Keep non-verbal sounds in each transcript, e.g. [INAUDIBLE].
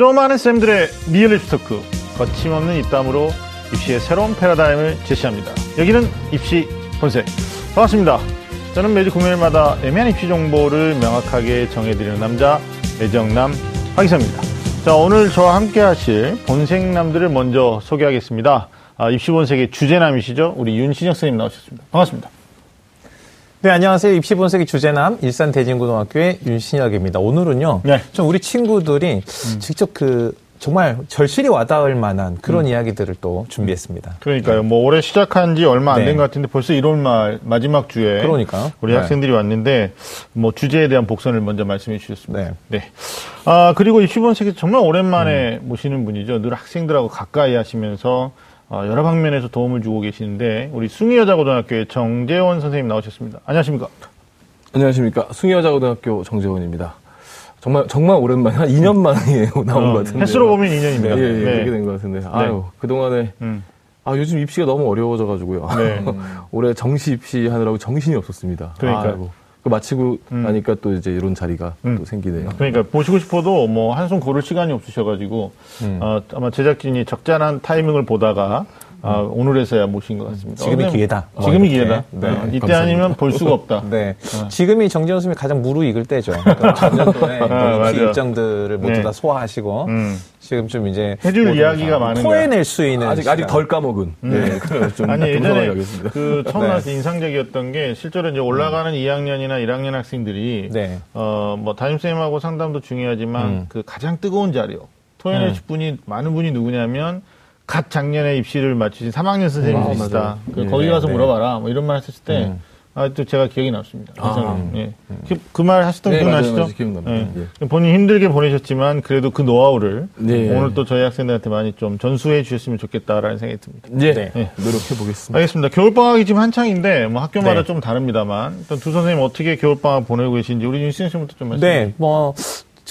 좀 한다는 쌤들의 리얼 입시 토크 거침없는 입담으로 입시의 새로운 패러다임을 제시합니다. 여기는 입시 본색 반갑습니다. 저는 매주 금요일마다 애매한 입시 정보를 명확하게 정해드리는 남자 애정남 황기사입니다. 자 오늘 저와 함께 하실 본색남들을 먼저 소개하겠습니다. 아, 입시 본색의 주제남이시죠? 우리 윤신혁 선생님 나오셨습니다. 반갑습니다. 네, 안녕하세요. 입시 본색의 주제남, 일산 대진고등학교의 윤신혁입니다. 오늘은요, 네. 좀 우리 친구들이 직접 그, 정말 절실히 와닿을 만한 그런 이야기들을 또 준비했습니다. 그러니까요. 뭐 올해 시작한 지 얼마 안된 네. 것 같은데 벌써 1월 말 마지막 주에 그러니까요. 우리 네. 학생들이 왔는데 뭐 주제에 대한 복선을 먼저 말씀해 주셨습니다. 네. 네. 아 그리고 이 시본색이 정말 오랜만에 모시는 분이죠. 늘 학생들하고 가까이 하시면서 어, 여러 방면에서 도움을 주고 계시는데 우리 숭이여자고등학교의 정재원 선생님 나오셨습니다. 안녕하십니까? 안녕하십니까. 숭이여자고등학교 정재원입니다. 정말, 정말 오랜만에, 한 2년 만에 [LAUGHS] 나온 어, 것 같은데. 횟수로 보면 2년입니다. 예, 예, 그렇게 된 것 같은데. 아유, 그동안에, 음. 아, 요즘 입시가 너무 어려워져 가지고요. 네. [LAUGHS] 올해 정시 입시 하느라고 정신이 없었습니다. 그러니까요. 아이고. 그 마치고 음. 나니까 또 이제 이런 자리가 음. 또 생기네요. 그러니까 보시고 싶어도 뭐 한숨 고를 시간이 없으셔가지고 음. 어, 아마 제작진이 적절한 타이밍을 보다가 아, 오늘에서야 모신 것 같습니다. 지금이 어, 기회다. 뭐 지금이 이렇게. 기회다. 네, 어, 이때 감사합니다. 아니면 볼 수가 없다. [LAUGHS] 네. 지금이 정재원 선생님이 가장 무르익을 때죠. 그러니까 [LAUGHS] 작년도에 아, 맞아. 일정들을 모두 네. 다 소화하시고, 음. 지금 좀 이제. 해줄 이야기가 다 많은. 토해낼 수 있는. 아직, 아직 시간. 덜 까먹은. 네, 그래서 좀 아니 예전에 하겠습니다. 그 처음 네. 때 인상적이었던 게 실제로 이제 올라가는 2학년이나 1학년 학생들이 네. 어뭐 담임 쌤하고 상담도 중요하지만 음. 그 가장 뜨거운 자료 토해낼 음. 분이 많은 분이 누구냐면 갓 작년에 입시를 마치신 3학년 선생님이시다. 맞아요. 그 네, 거기 가서 네. 물어봐라. 뭐 이런 말 하셨을 때 음. 아, 또 제가 기억이 남습니다. 아. 예. 그말 하셨던 네, 기억 맞아요, 나시죠? 맞아요. 기억납니다. 예. 본인 힘들게 보내셨지만 그래도 그 노하우를 네. 오늘 또 저희 학생들한테 많이 좀 전수해 주셨으면 좋겠다라는 생각이 듭니다. 예, 네. 노력해 보겠습니다. 알겠습니다. 겨울방학이 지금 한창인데, 뭐 학교마다 네. 좀 다릅니다만, 일단 두 선생님 어떻게 겨울방학 보내고 계신지, 우리 윤신 씨부터 좀 말씀해 네, 뭐,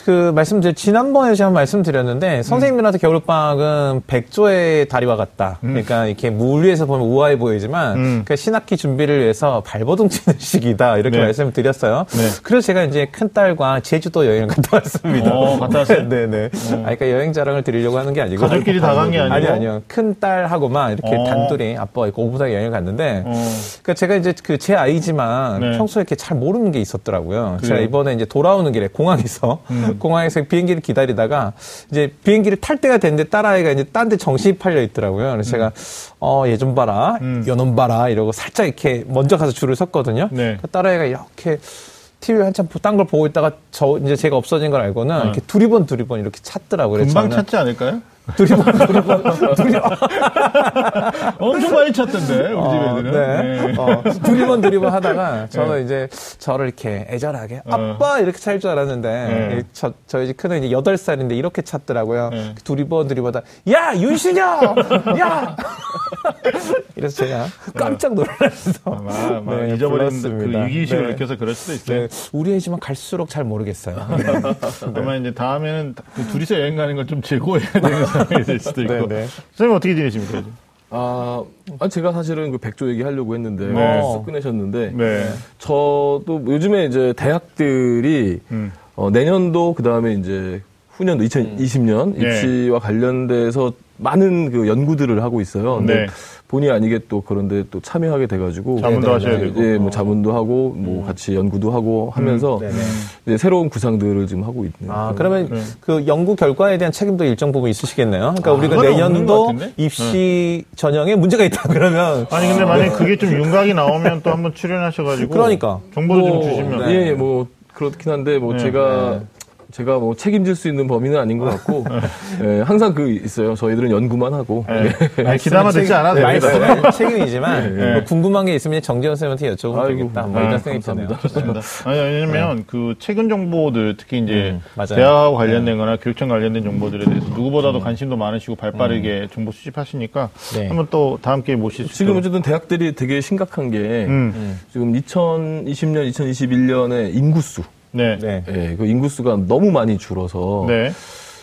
그, 말씀드린, 지난번에 제가 말씀드렸는데, 선생님들한테 겨울방학은 백조의 다리와 같다. 그러니까 이렇게 물 위에서 보면 우아해 보이지만, 음. 그 신학기 준비를 위해서 발버둥 치는 시기다. 이렇게 네. 말씀을 드렸어요. 네. 그래서 제가 이제 큰 딸과 제주도 여행을 갔다 왔습니다. 어, 갔다 왔어요? [LAUGHS] 네네. 아, 그러니까 여행 자랑을 드리려고 하는 게 아니고. 가족끼리 다 간 게 아니고? 아니, 아니요. 큰 딸하고만 이렇게 어. 단둘이 아빠가 있고 오부다 여행을 갔는데, 어. 그러니까 제가 이제 그 제 아이지만 네. 평소에 이렇게 잘 모르는 게 있었더라고요. 제가 그래요? 이번에 이제 돌아오는 길에 공항에서 음. 공항에서 비행기를 기다리다가 이제 비행기를 탈 때가 됐는데 딸아이가 이제 딴 데 정신이 팔려 있더라고요. 그래서 제가 어 얘 좀 봐라, 음. 요놈 봐라 이러고 살짝 이렇게 먼저 가서 줄을 섰거든요. 네. 그 딸아이가 이렇게 TV 한참 딴 걸 보고 있다가 저 이제 제가 없어진 걸 알고는 이렇게 두리번 두리번 이렇게 찾더라고요. 금방 찾지 않을까요? 두리번 두리번 두리번 엄청 많이 찾던데, 우리 집 애들은. 네. 어, 두리번 두리번 하다가 [LAUGHS] 저는 이제 저를 이렇게 애절하게 어. 아빠 이렇게 찰 줄 알았는데 네. 이 저, 저희 집 큰애 이제 여덟 살인데 이렇게 찾더라고요. 네. 두리번 두리번다 야 윤신영 야 [LAUGHS] 이래서 제가 깜짝 놀라서 아마, 아마 네, 잊어버린 그. 위기의식을 네. 느껴서 그럴 수도 있어요. 네, 우리 애지만 갈수록 잘 모르겠어요. [LAUGHS] 아마 이제 다음에는 그 둘이서 여행 가는 걸좀 재고해야 되는 상황이 될 수도 있고. 네, 네. 선생님 어떻게 지내십니까? 아, 아, 제가 사실은 그 백조 얘기 하려고 했는데, 네. 쓱 꺼내셨는데, 네. 저도 요즘에 이제 대학들이 음. 어, 내년도 그 다음에 이제 후년도 2020년 네. 입시와 관련돼서 많은 그 연구들을 하고 있어요. 근데 네. 본의 아니게 또 그런데 또 참여하게 돼가지고 자문도 네, 하셔야 네, 되고. 네, 뭐 어. 자문도 하고 뭐 같이 연구도 하고 하면서 네네. 이제 새로운 구상들을 지금 하고 있네요. 아, 그러면 네. 그 연구 결과에 대한 책임도 일정 부분 있으시겠네요. 그러니까 아, 우리가 내년도? 입시 전형에 문제가 있다 그러면 아니, 근데 만약에 그게 좀 윤곽이 나오면 또 한번 출연하셔가지고. 그러니까. 정보를 뭐, 좀 주시면. 네. 예, 예, 뭐 그렇긴 한데 뭐 네. 제가 제가 뭐 책임질 수 있는 범위는 아닌 것 같고 [LAUGHS] 예, 항상 그 있어요. 저희들은 연구만 하고 네. 아니, 기다만 듣지 않아도 됩니다. 말씀은 책임이지만 네. 뭐 궁금한 게 있으면 정재원 쌤한테 여쭤보면 아이고, 되겠다. 뭐 아, 이런 생각이 드네요. 아니, 왜냐면 그 최근 정보들 특히 이제 음, 맞아요. 대학하고 관련된 거나 교육청 관련된 정보들에 대해서 누구보다도 관심도 많으시고 발빠르게 정보 수집하시니까 네. 한번 또 다음 기회에 모실 수 지금 있도록. 어쨌든 대학들이 되게 심각한 게 음. 지금 2020년, 2021년에 인구수, 네. 네. 예, 그 인구수가 너무 많이 줄어서 네.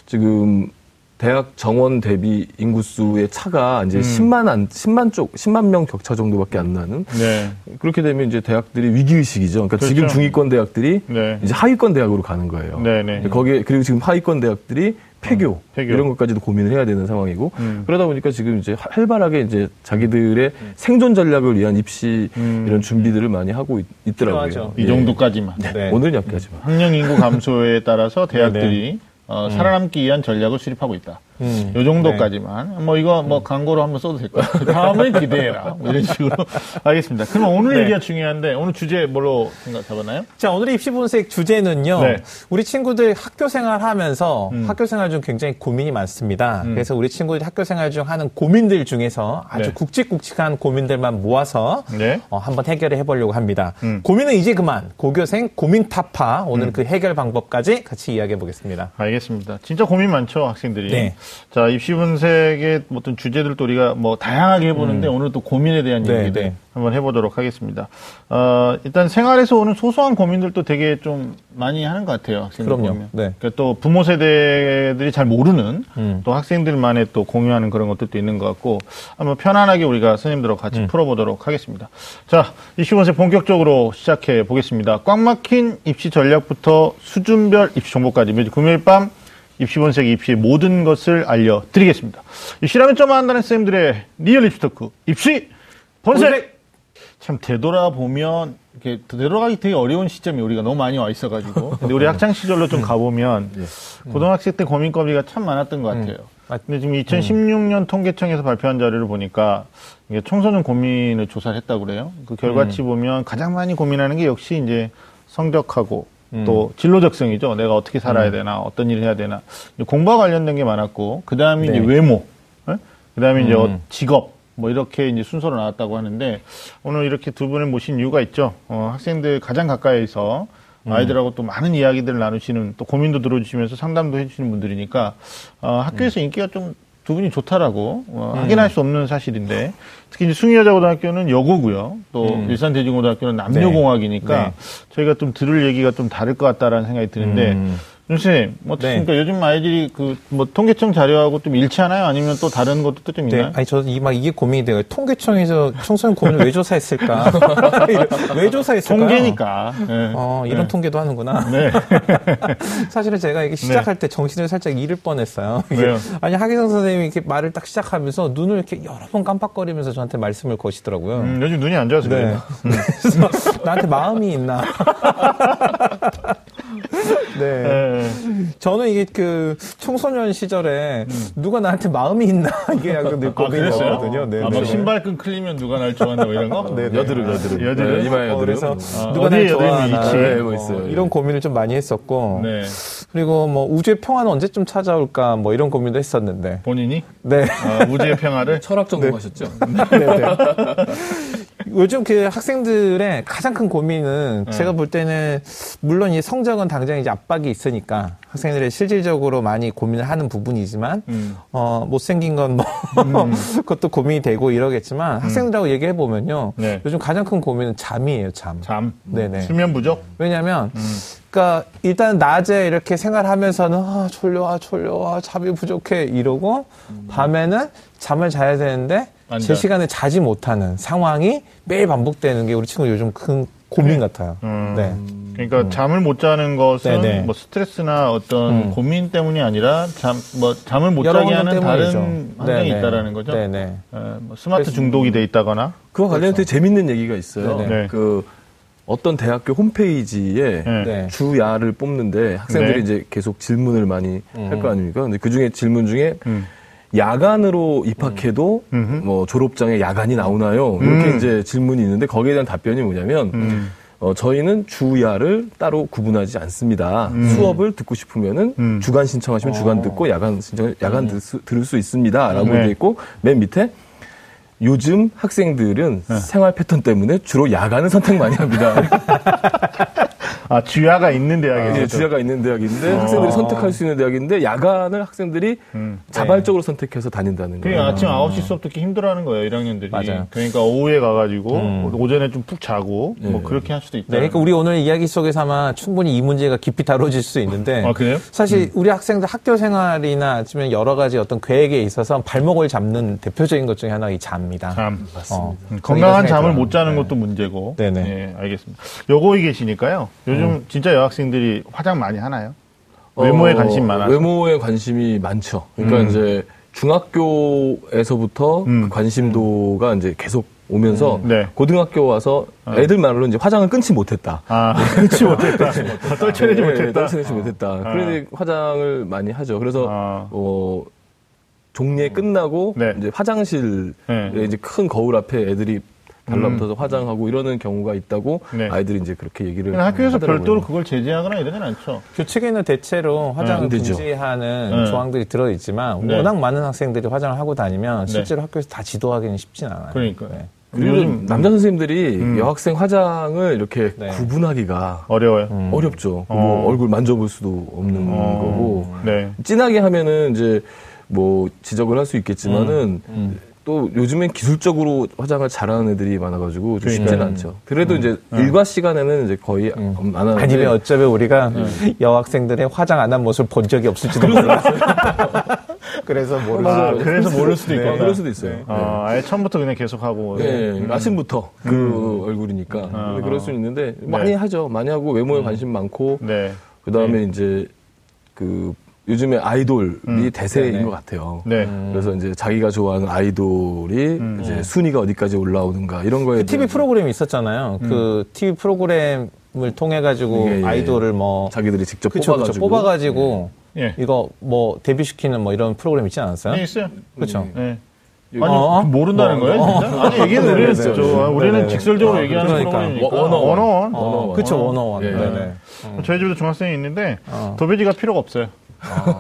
지금 대학 정원 대비 인구수의 차가 음. 이제 10만 안, 10만 쪽, 10만 명 격차 정도밖에 안 나는 네. 그렇게 되면 이제 대학들이 위기 의식이죠. 그러니까 지금 그렇죠. 중위권 대학들이 네. 이제 하위권 대학으로 가는 거예요. 네, 네. 거기에, 그리고 지금 하위권 대학들이 폐교, 어, 폐교. 이런 것까지도 고민을 해야 되는 상황이고 음. 그러다 보니까 지금 이제 활발하게 이제 자기들의 생존 전략을 위한 입시 음. 이런 준비들을 많이 하고 있, 더라고요 필요하죠. 이 정도까지만. 네. 오늘은 여기까지만. 학령 인구 감소에 따라서 [LAUGHS] 대학들이 어, 살아남기 위한 전략을 수립하고 있다. 음. 요 정도까지만. 뭐 이거 뭐 광고로 한번 써도 될 거야. 다음을 기대해라. 뭐 이런 식으로. [LAUGHS] 알겠습니다. 그럼 오늘 네. 얘기가 중요한데 오늘 주제 뭘로 생각 잡았나요? 자, 오늘의 입시 분석 주제는요. 네. 우리 친구들 학교 생활 하면서 음. 학교 생활 중 굉장히 고민이 많습니다. 음. 그래서 우리 친구들이 학교 생활 중 하는 고민들 중에서 아주 네. 굵직굵직한 고민들만 모아서 네. 어, 한번 해결해 보려고 합니다. 음. 고민은 이제 그만. 고교생 고민 타파. 오늘 그 해결 방법까지 같이 이야기해 보겠습니다. 알겠습니다. 진짜 고민 많죠, 학생들이. 네. 자, 입시 분석의 어떤 주제들도 우리가 뭐 다양하게 해보는데 오늘 또 고민에 대한 네, 얘기들 네. 한번 해보도록 하겠습니다. 어, 일단 생활에서 오는 소소한 고민들도 되게 좀 많이 하는 것 같아요, 그럼요. 보면. 네. 그러니까 또 부모 세대들이 잘 모르는 음. 또 학생들만의 또 공유하는 그런 것들도 있는 것 같고 한번 편안하게 우리가 선생님들하고 같이 음. 풀어보도록 하겠습니다. 자, 입시 분석 본격적으로 시작해 보겠습니다. 꽉 막힌 입시 전략부터 수준별 입시 정보까지 매주 금요일 밤 입시 본색 입시의 모든 것을 알려드리겠습니다. 입시라면 좀 한다는 쌤들의 리얼 입시 토크 입시 본색! 참 되돌아보면 이렇게 되돌아가기 되게 어려운 시점이 우리가 너무 많이 와 있어가지고 [LAUGHS] 근데 우리 학창 시절로 좀 가보면 고등학생 때 고민거리가 참 많았던 것 같아요. 맞- 근데 지금 2016년 통계청에서 발표한 자료를 보니까 이게 청소년 고민을 조사를 했다고 그래요. 그 결과치 보면 가장 많이 고민하는 게 역시 이제 성적하고 또 진로적성이죠. 내가 어떻게 살아야 되나, 어떤 일을 해야 되나. 이제 공부와 관련된 게 많았고, 그 다음에 이제 네. 외모, 그 다음에 이제 음. 직업, 뭐 이렇게 이제 순서로 나왔다고 하는데, 오늘 이렇게 두 분을 모신 이유가 있죠. 어, 학생들 가장 가까이서 아이들하고 또 많은 이야기들을 나누시는 또 고민도 들어주시면서 상담도 해주시는 분들이니까 어, 학교에서 인기가 좀 두 분이 좋다라고 어, 확인할 수 없는 사실인데 특히 이제 숭의여자고등학교는 여고고요. 또 음. 일산대중고등학교는 남녀공학이니까 네. 저희가 좀 들을 얘기가 좀 다를 것 같다라는 생각이 드는데 음. 윤 선생님 어떻습니까? 요즘 아이들이 그 뭐 통계청 자료하고 좀 일치하나요? 아니면 또 다른 것도 또좀 네, 있나요? 아니 저이막 이게 고민이 돼요. 통계청에서 청소년 고민을 왜 조사했을까? [LAUGHS] 왜 조사했을까? 통계니까. 네. 어, 이런 네. 통계도 하는구나. 네. [LAUGHS] 사실은 제가 이게 시작할 때 정신을 살짝 잃을 뻔했어요. 왜요? 아니 하기성 선생님이 이렇게 말을 딱 시작하면서 눈을 이렇게 여러 번 깜빡거리면서 저한테 말씀을 거시더라고요. 음, 요즘 눈이 안 좋아서 네. 그래요. [LAUGHS] 그래서 나한테 마음이 있나? [LAUGHS] 네. 네. 저는 이게 그 청소년 시절에 누가 나한테 마음이 있나 [LAUGHS] 이게 약간 늘 음. 아? 고민이었거든요. 네, 아, 네. 막 신발끈 클리면 누가 날 좋아한다고 이런 거? 네, 네. 여드름, 여드름. 여드름? 네, 이마에 어, 여드름. 그래서 아, 누가 날 좋아하나 있지? 네, 뭐 있어요. 어, 이런 고민을 좀 많이 했었고 네. 그리고 뭐 우주의 평화는 언제쯤 찾아올까 뭐 이런 고민도 했었는데 본인이 네. 아, 우주의 평화를 [LAUGHS] 철학 전공하셨죠? 네, 네. 요즘 그 학생들의 가장 큰 고민은 네. 제가 볼 때는 물론 이 성적은 당장 이제 압박이 있으니까 학생들이 실질적으로 많이 고민을 하는 부분이지만 음. 어 못생긴 건뭐 [LAUGHS] 그것도 고민이 되고 이러겠지만 학생들하고 얘기해 보면요 네. 요즘 가장 큰 고민은 잠이에요 잠. 잠, 네네. 수면 부족. 왜냐하면 그러니까 일단 낮에 이렇게 생활하면서는 아 졸려 아 졸려 아 잠이 부족해 이러고 밤에는 잠을 자야 되는데 안제 자. 시간에 자지 못하는 상황이 매일 반복되는 게 우리 친구 요즘 큰 고민 같아요. 음. 네. 그러니까 잠을 못 자는 것은 네네. 뭐 스트레스나 어떤 음. 고민 때문이 아니라 잠 뭐 잠을 못 자게 하는 때문이죠. 다른 환경이 네네. 있다라는 거죠. 네네. 에, 뭐 스마트 중독이 돼 있다거나. 그와 관련해서 되게 재밌는 얘기가 있어요. 네. 그 어떤 대학교 홈페이지에 네. 네. 주야를 뽑는데 학생들이 네. 이제 계속 질문을 많이 할 거 아닙니까? 근데 그 중에 질문 중에 음. 야간으로 입학해도 음흠. 뭐 졸업장에 야간이 나오나요? 이렇게 음. 이제 질문이 있는데 거기에 대한 답변이 뭐냐면 음. 어, 저희는 주야를 따로 구분하지 않습니다. 수업을 듣고 싶으면은 음. 주간 신청하시면 주간 듣고 야간 신청 야간 들 수, 들을 수 있습니다라고 네. 돼 있고 맨 밑에 요즘 학생들은 네. 생활 패턴 때문에 주로 야간을 선택 많이 합니다. [LAUGHS] 아 주야가 있는 대학에서 예, 주야가 있는 대학인데 학생들이 선택할 수 있는 대학인데 야간을 학생들이 음. 자발적으로 선택해서 다닌다는 그러니까 거예요. 아침 9시 수업 듣기 힘들어하는 거예요, 1학년들이. 맞아요. 그러니까 오후에 가가지고 오전에 좀 푹 자고 뭐 네. 그렇게 할 수도 있다. 네, 그러니까 우리 오늘 이야기 속에서 아마 충분히 이 문제가 깊이 다뤄질 수 있는데 아, 그래요? 사실 우리 학생들 학교 생활이나 아니면 여러 가지 어떤 계획에 있어서 발목을 잡는 대표적인 것 중에 하나가 이 잠입니다. 잠. 어, 음, 건강한 그런 잠을 생각이 못 자는 들어요. 것도 문제고. 네네. 예, 알겠습니다. 여고에 계시니까요. 요즘 진짜 여학생들이 화장 많이 하나요? 외모에 어, 관심 많아. 외모에 관심이 많죠. 그러니까 음. 이제 중학교에서부터 음. 그 관심도가 이제 계속 오면서 네. 어. 고등학교 와서 애들 말로 이제 화장을 끊지 못했다. 아, [LAUGHS] 그렇지 못했다. 떨쳐내지 네, 못했다. 떨쳐내지 못했다. 그래서 화장을 많이 하죠. 그래서 아. 어 종례 끝나고 네. 이제 화장실에 네. 이제 큰 거울 앞에 애들이 달라붙어서 화장하고 이러는 경우가 있다고 네. 아이들이 이제 그렇게 얘기를 학교에서 하더라고요. 별도로 그걸 제재하거나 이러진 않죠. 교칙에는 대체로 화장을 안 되죠. 금지하는 네. 조항들이 들어 있지만 네. 워낙 많은 학생들이 화장을 하고 다니면 네. 실제로 학교에서 다 지도하기는 쉽진 않아요. 그러니까요. 네. 그리고 요즘 남자 선생님들이 음. 여학생 화장을 이렇게 네. 구분하기가 어려워요. 음. 어렵죠. 어. 뭐 얼굴 만져볼 수도 없는 어, 거고 네. 진하게 하면은 이제 뭐 지적을 할 수 있겠지만은 음. 또 요즘엔 기술적으로 화장을 잘하는 애들이 많아가지고 좀 쉽지는. 않죠. 그래도 이제 일과 시간에는 이제 거의 안 하는데 아니면 어쩌면 우리가 여학생들의 화장 안 한 모습을 본 적이 없을지도 몰라요. 그래서 모르죠. 아, 그래서 모를 수도 네, 있겠다. 그럴 수도 있어요. 아, 아예 처음부터 그냥 계속 하고. 네, 아침부터 그 얼굴이니까. 근데 그럴 수 있는데 많이 하죠. 많이 하고 외모에 관심 많고. 네. 그 다음에 이제 그 요즘에 아이돌이 대세인 네네. 것 같아요. 네. 그래서 이제 자기가 좋아하는 아이돌이 이제 순위가 어디까지 올라오는가 이런 거에 그 TV 프로그램이 있었잖아요. 그 TV 프로그램을 통해 가지고 예, 예. 아이돌을 뭐 자기들이 직접 그쵸, 그쵸. 뽑아가지고 뽑아가지고 예. 이거 뭐 데뷔시키는 뭐 이런 프로그램 있지 않았어요? 네, 있어요. 그렇죠. 네. 아니, 어? 모른다는 뭐, 거예요? 어. 진짜? 아니, 얘기는 네네네. 우리는, 저, 우리는 네네네. 직설적으로 어, 얘기하는 그러니까. 프로그램이니까. 원어원. 원어원. 어, 그쵸, 원어원. 예. 네네. 저희 집도 중학생이 있는데 어. 도배지가 필요가 없어요.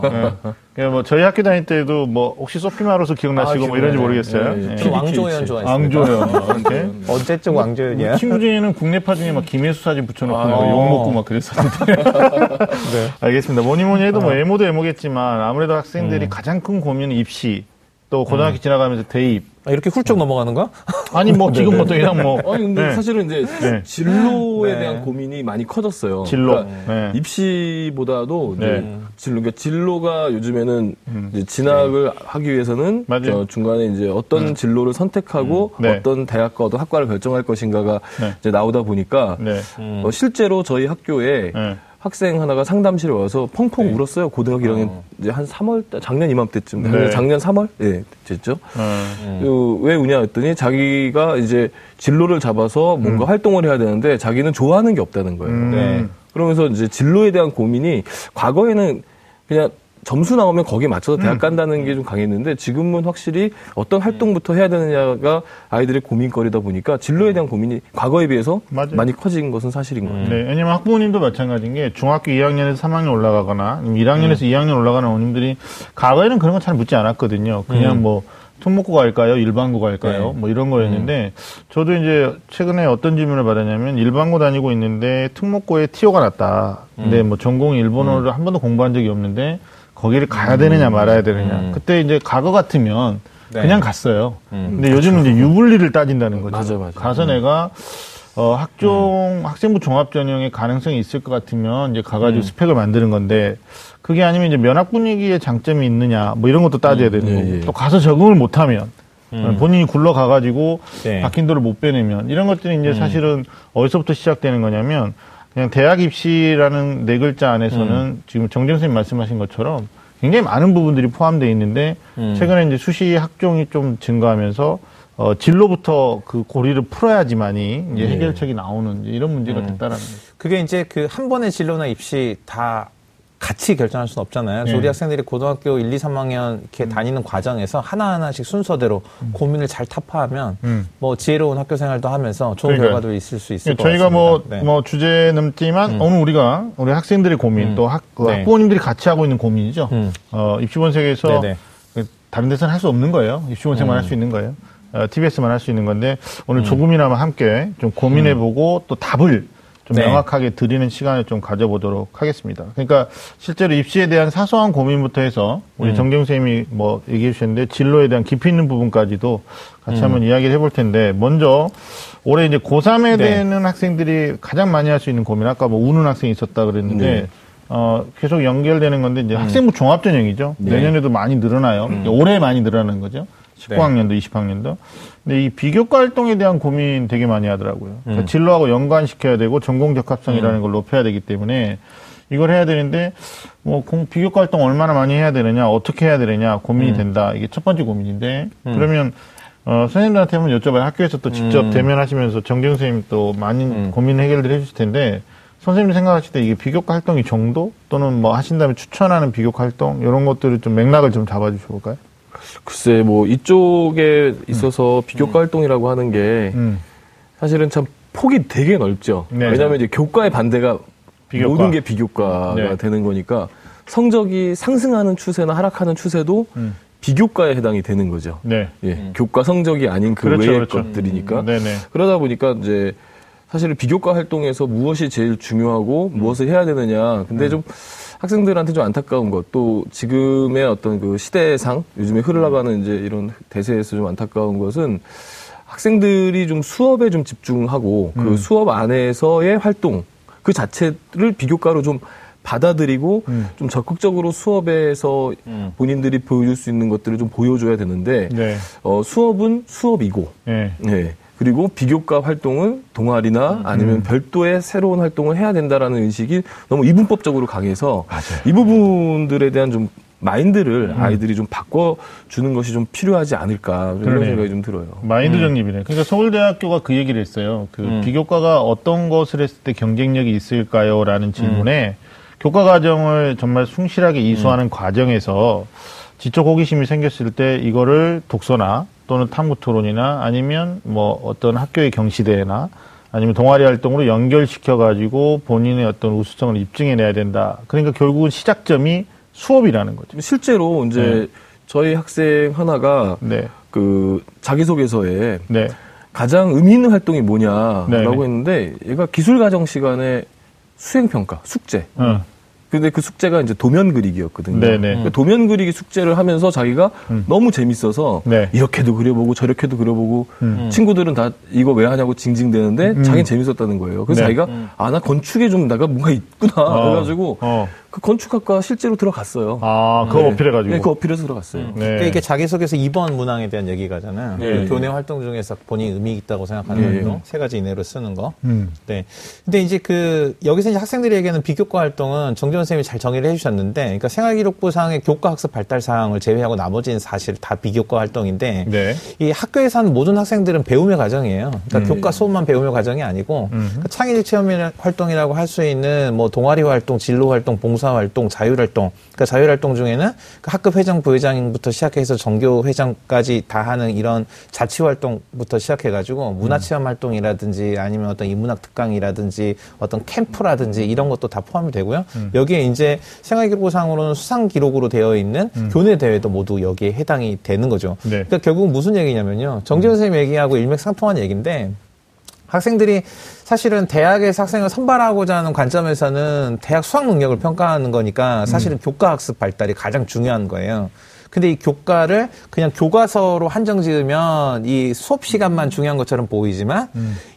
네. 그냥 뭐 저희 학교 다닐 때도 뭐 혹시 소피마로서 기억나시고 아, 뭐 이런지. 모르겠어요. 예, 예. 예. 저 왕조연 좋아했어요. 앙조연. 이렇게. 언제적 왕조연이야? 친구 중에는 국내파 중에 막 김혜수 사진 붙여놓고 아, 막 어. 욕먹고 막 그랬었는데. [LAUGHS] 네. 알겠습니다. 뭐니 뭐니 해도 뭐 애모도 애모겠지만 아무래도 학생들이 가장 큰 고민은 입시 또 고등학교 지나가면서 대입. 아, 이렇게 훌쩍 넘어가는 거야? [LAUGHS] 아니 뭐 지금 뭐또 그냥 뭐 [LAUGHS] 아니 근데 네. 사실은 이제 네. 진로에 네. 대한 고민이 많이 커졌어요. 진로. 그러니까 네. 입시보다도 이제 네. 음. 진로, 그러니까 진로가 요즘에는 이제 진학을 하기 위해서는 중간에 이제 어떤 진로를 선택하고 음. 네. 어떤 대학과 어떤 학과를 결정할 것인가가 네. 이제 나오다 보니까 네. 어, 실제로 저희 학교에 네. 학생 하나가 상담실에 와서 펑펑 울었어요. 고등학교 1학년 이제 한 3월 달, 작년 이맘때쯤 네. 작년 3월 예 됐죠. 어. 그, 왜 우냐 했더니 자기가 이제 진로를 잡아서 뭔가 활동을 해야 되는데 자기는 좋아하는 게 없다는 거예요. 음. 네. 그러면서 이제 진로에 대한 고민이 과거에는 그냥 점수 나오면 거기에 맞춰서 음. 대학 간다는 게 좀 강했는데 지금은 확실히 어떤 활동부터 해야 되느냐가 아이들의 고민거리다 보니까 진로에 대한 고민이 과거에 비해서 맞아요. 많이 커진 것은 사실인 것 같아요. 네, 왜냐면 학부모님도 마찬가지인 게 중학교 2학년에서 3학년 올라가거나 아니면 1학년에서 2학년 올라가는 어머님들이 과거에는 그런 거 잘 묻지 않았거든요. 그냥 뭐 특목고 갈까요? 일반고 갈까요? 네. 뭐 이런 거였는데 저도 이제 최근에 어떤 질문을 받았냐면 일반고 다니고 있는데 특목고에 티오가 났다. 근데 뭐 전공 일본어를 한 번도 공부한 적이 없는데 거기를 가야 되느냐 말아야 되느냐. 음. 그때 이제 과거 같으면 네. 그냥 갔어요. 음. 근데 요즘은 이제 유불리를 따진다는 거죠. 맞아, 맞아. 가서 내가 어, 학종 학생부 종합 전형의 가능성이 있을 것 같으면 이제 가가지고 스펙을 만드는 건데 그게 아니면 이제 면학 분위기에 장점이 있느냐 뭐 이런 것도 따져야 되는 예, 거고 예. 또 가서 적응을 못하면 본인이 굴러가가지고 네. 박힌 돌을 못 빼내면 이런 것들이 이제 사실은 어디서부터 시작되는 거냐면 그냥 대학 입시라는 네 글자 안에서는 지금 정정 선생님 말씀하신 것처럼 굉장히 많은 부분들이 포함되어 있는데 최근에 이제 수시 학종이 좀 증가하면서 어, 진로부터 그 고리를 풀어야지만이 이제 해결책이 나오는 이런 문제가 됐다라는 거죠. 그게 이제 그 한 번의 진로나 입시 다 같이 결정할 수는 없잖아요. 그래서 네. 우리 학생들이 고등학교 1, 2, 3학년 이렇게 다니는 과정에서 하나하나씩 순서대로 고민을 잘 타파하면 음. 뭐 지혜로운 학교 생활도 하면서 좋은 그러니까요. 결과도 있을 수 있을 것 저희가 같습니다. 뭐, 네. 뭐 주제 넘지만 오늘 우리가 우리 학생들의 고민 음. 또 학, 그 네. 학부모님들이 같이 하고 있는 고민이죠. 음. 어, 입시본색에서 네네. 그 다른 데서는 할 수 없는 거예요. 입시본색만 할 수 있는 거예요. 어, TBS만 할 수 있는 건데 오늘 조금이나마 함께 좀 고민해보고 또 답을 좀 네. 명확하게 드리는 시간을 좀 가져보도록 하겠습니다. 그러니까 실제로 입시에 대한 사소한 고민부터 해서 우리 정경 선생님이 뭐 얘기해 주셨는데 진로에 대한 깊이 있는 부분까지도 같이 한번 이야기를 해볼 텐데 먼저 올해 이제 고3에 네. 되는 학생들이 가장 많이 할 수 있는 고민 아까 뭐 우는 학생이 있었다 그랬는데 네. 어, 계속 연결되는 건데 이제 학생부 종합전형이죠. 내년에도 많이 늘어나요. 올해 많이 늘어나는 거죠. 19학년도, 20학년도. 근데 이 비교과 활동에 대한 고민 되게 많이 하더라고요. 그러니까 진로하고 연관시켜야 되고 전공 적합성이라는 걸 높여야 되기 때문에 이걸 해야 되는데 뭐 공, 비교과 활동 얼마나 많이 해야 되느냐, 어떻게 해야 되느냐 고민이 음. 된다. 이게 첫 번째 고민인데 그러면 어, 선생님들한테 한번 여쭤봐요. 학교에서 또 직접 음. 대면하시면서 정경 선생님 또 많은 음. 고민 해결들 해주실 텐데 선생님 생각하실 때 이게 비교과 활동이 정도 또는 뭐 하신다면 추천하는 비교과 활동 이런 것들을 좀 맥락을 좀 잡아주셔 볼까요? 글쎄 뭐 이쪽에 있어서 비교과 활동이라고 하는 게 음. 사실은 참 폭이 되게 넓죠. 네. 왜냐하면 이제 교과의 반대가 비교과. 모든 게 비교과가 네. 되는 거니까 성적이 상승하는 추세나 하락하는 추세도 음. 비교과에 해당이 되는 거죠. 네. 예, 교과 성적이 아닌 그 그렇죠, 외의 그렇죠. 것들이니까. 네네. 그러다 보니까 이제 사실은 비교과 활동에서 무엇이 제일 중요하고 음. 무엇을 해야 되느냐. 근데 좀 학생들한테 좀 안타까운 것, 또 지금의 어떤 그 시대상, 요즘에 흘러가는 이제 이런 대세에서 좀 안타까운 것은 학생들이 좀 수업에 좀 집중하고 음. 그 수업 안에서의 활동 그 자체를 비교과로 좀 받아들이고 음. 좀 적극적으로 수업에서 본인들이 보여줄 수 있는 것들을 좀 보여줘야 되는데 네. 어, 수업은 수업이고 네. 네. 그리고 비교과 활동은 동아리나 아니면 별도의 새로운 활동을 해야 된다라는 의식이 너무 이분법적으로 강해서 이 부분들에 대한 좀 마인드를 아이들이 좀 바꿔 주는 것이 좀 필요하지 않을까 이런 그러네요. 생각이 좀 들어요. 마인드 정립이네. 그러니까 서울대학교가 그 얘기를 했어요. 그 음. 비교과가 어떤 것을 했을 때 경쟁력이 있을까요? 라는 질문에 교과 과정을 정말 숭실하게 이수하는 과정에서 지적 호기심이 생겼을 때 이거를 독서나 또는 탐구 토론이나 아니면 뭐 어떤 학교의 경시대회나 아니면 동아리 활동으로 연결시켜 가지고 본인의 어떤 우수성을 입증해 내야 된다. 그러니까 결국은 시작점이 수업이라는 거죠. 실제로 이제 네. 저희 학생 하나가 네. 그 자기소개서에 네. 가장 의미 있는 활동이 뭐냐라고 네네. 했는데 얘가 기술 과정 시간에 수행 평가 숙제. 어. 근데 그 숙제가 이제 도면 그리기였거든요. 네네. 그 도면 그리기 숙제를 하면서 자기가 음. 너무 재밌어서 네. 이렇게도 그려보고 저렇게도 그려보고 음. 친구들은 다 이거 왜 하냐고 징징대는데 음. 자기는 재밌었다는 거예요. 그래서 네. 자기가 아 나 건축에 좀 내가 뭔가 있구나 어. 그래가지고 어. 그 건축학과 실제로 들어갔어요. 아, 그거 네. 어필해가지고. 네, 그 어필해서 들어갔어요. 네. 그러니까 이게 자기소개서 2번 문항에 대한 얘기가잖아요. 네. 그 교내 활동 중에서 본인이 의미 있다고 생각하는 네. 활동 세 가지 이내로 쓰는 거. 음. 네. 근데 이제 그 여기서 이제 학생들이 얘기하는 비교과 활동은 정재원 선생님이 잘 정의를 해주셨는데, 그러니까 생활기록부상의 교과 학습 발달 사항을 제외하고 나머지는 사실 다 비교과 활동인데, 네. 이 학교에서 하는 모든 학생들은 배움의 과정이에요. 그러니까 음. 교과 수업만 배움의 과정이 아니고 음. 그러니까 창의적 체험 활동이라고 할 수 있는 뭐 동아리 활동, 진로 활동, 봉사 활동, 자율 활동. 그러니까 자율 활동 중에는 그 학급 회장, 부회장부터 시작해서 정교 회장까지 다 하는 이런 자치 활동부터 시작해가지고 문화 체험 활동이라든지 아니면 어떤 인문학 특강이라든지 어떤 캠프라든지 이런 것도 다 포함이 되고요. 여기에 이제 생활기록부상으로는 수상 기록으로 되어 있는 교내 대회도 모두 여기에 해당이 되는 거죠. 네. 그러니까 결국 무슨 얘기냐면요. 정재훈 선생님 얘기하고 일맥상통한 얘기인데 학생들이 사실은 대학에서 학생을 선발하고자 하는 관점에서는 대학 수학 능력을 평가하는 거니까 사실은 교과 학습 발달이 가장 중요한 거예요. 근데 이 교과를 그냥 교과서로 한정 지으면 이 수업 시간만 중요한 것처럼 보이지만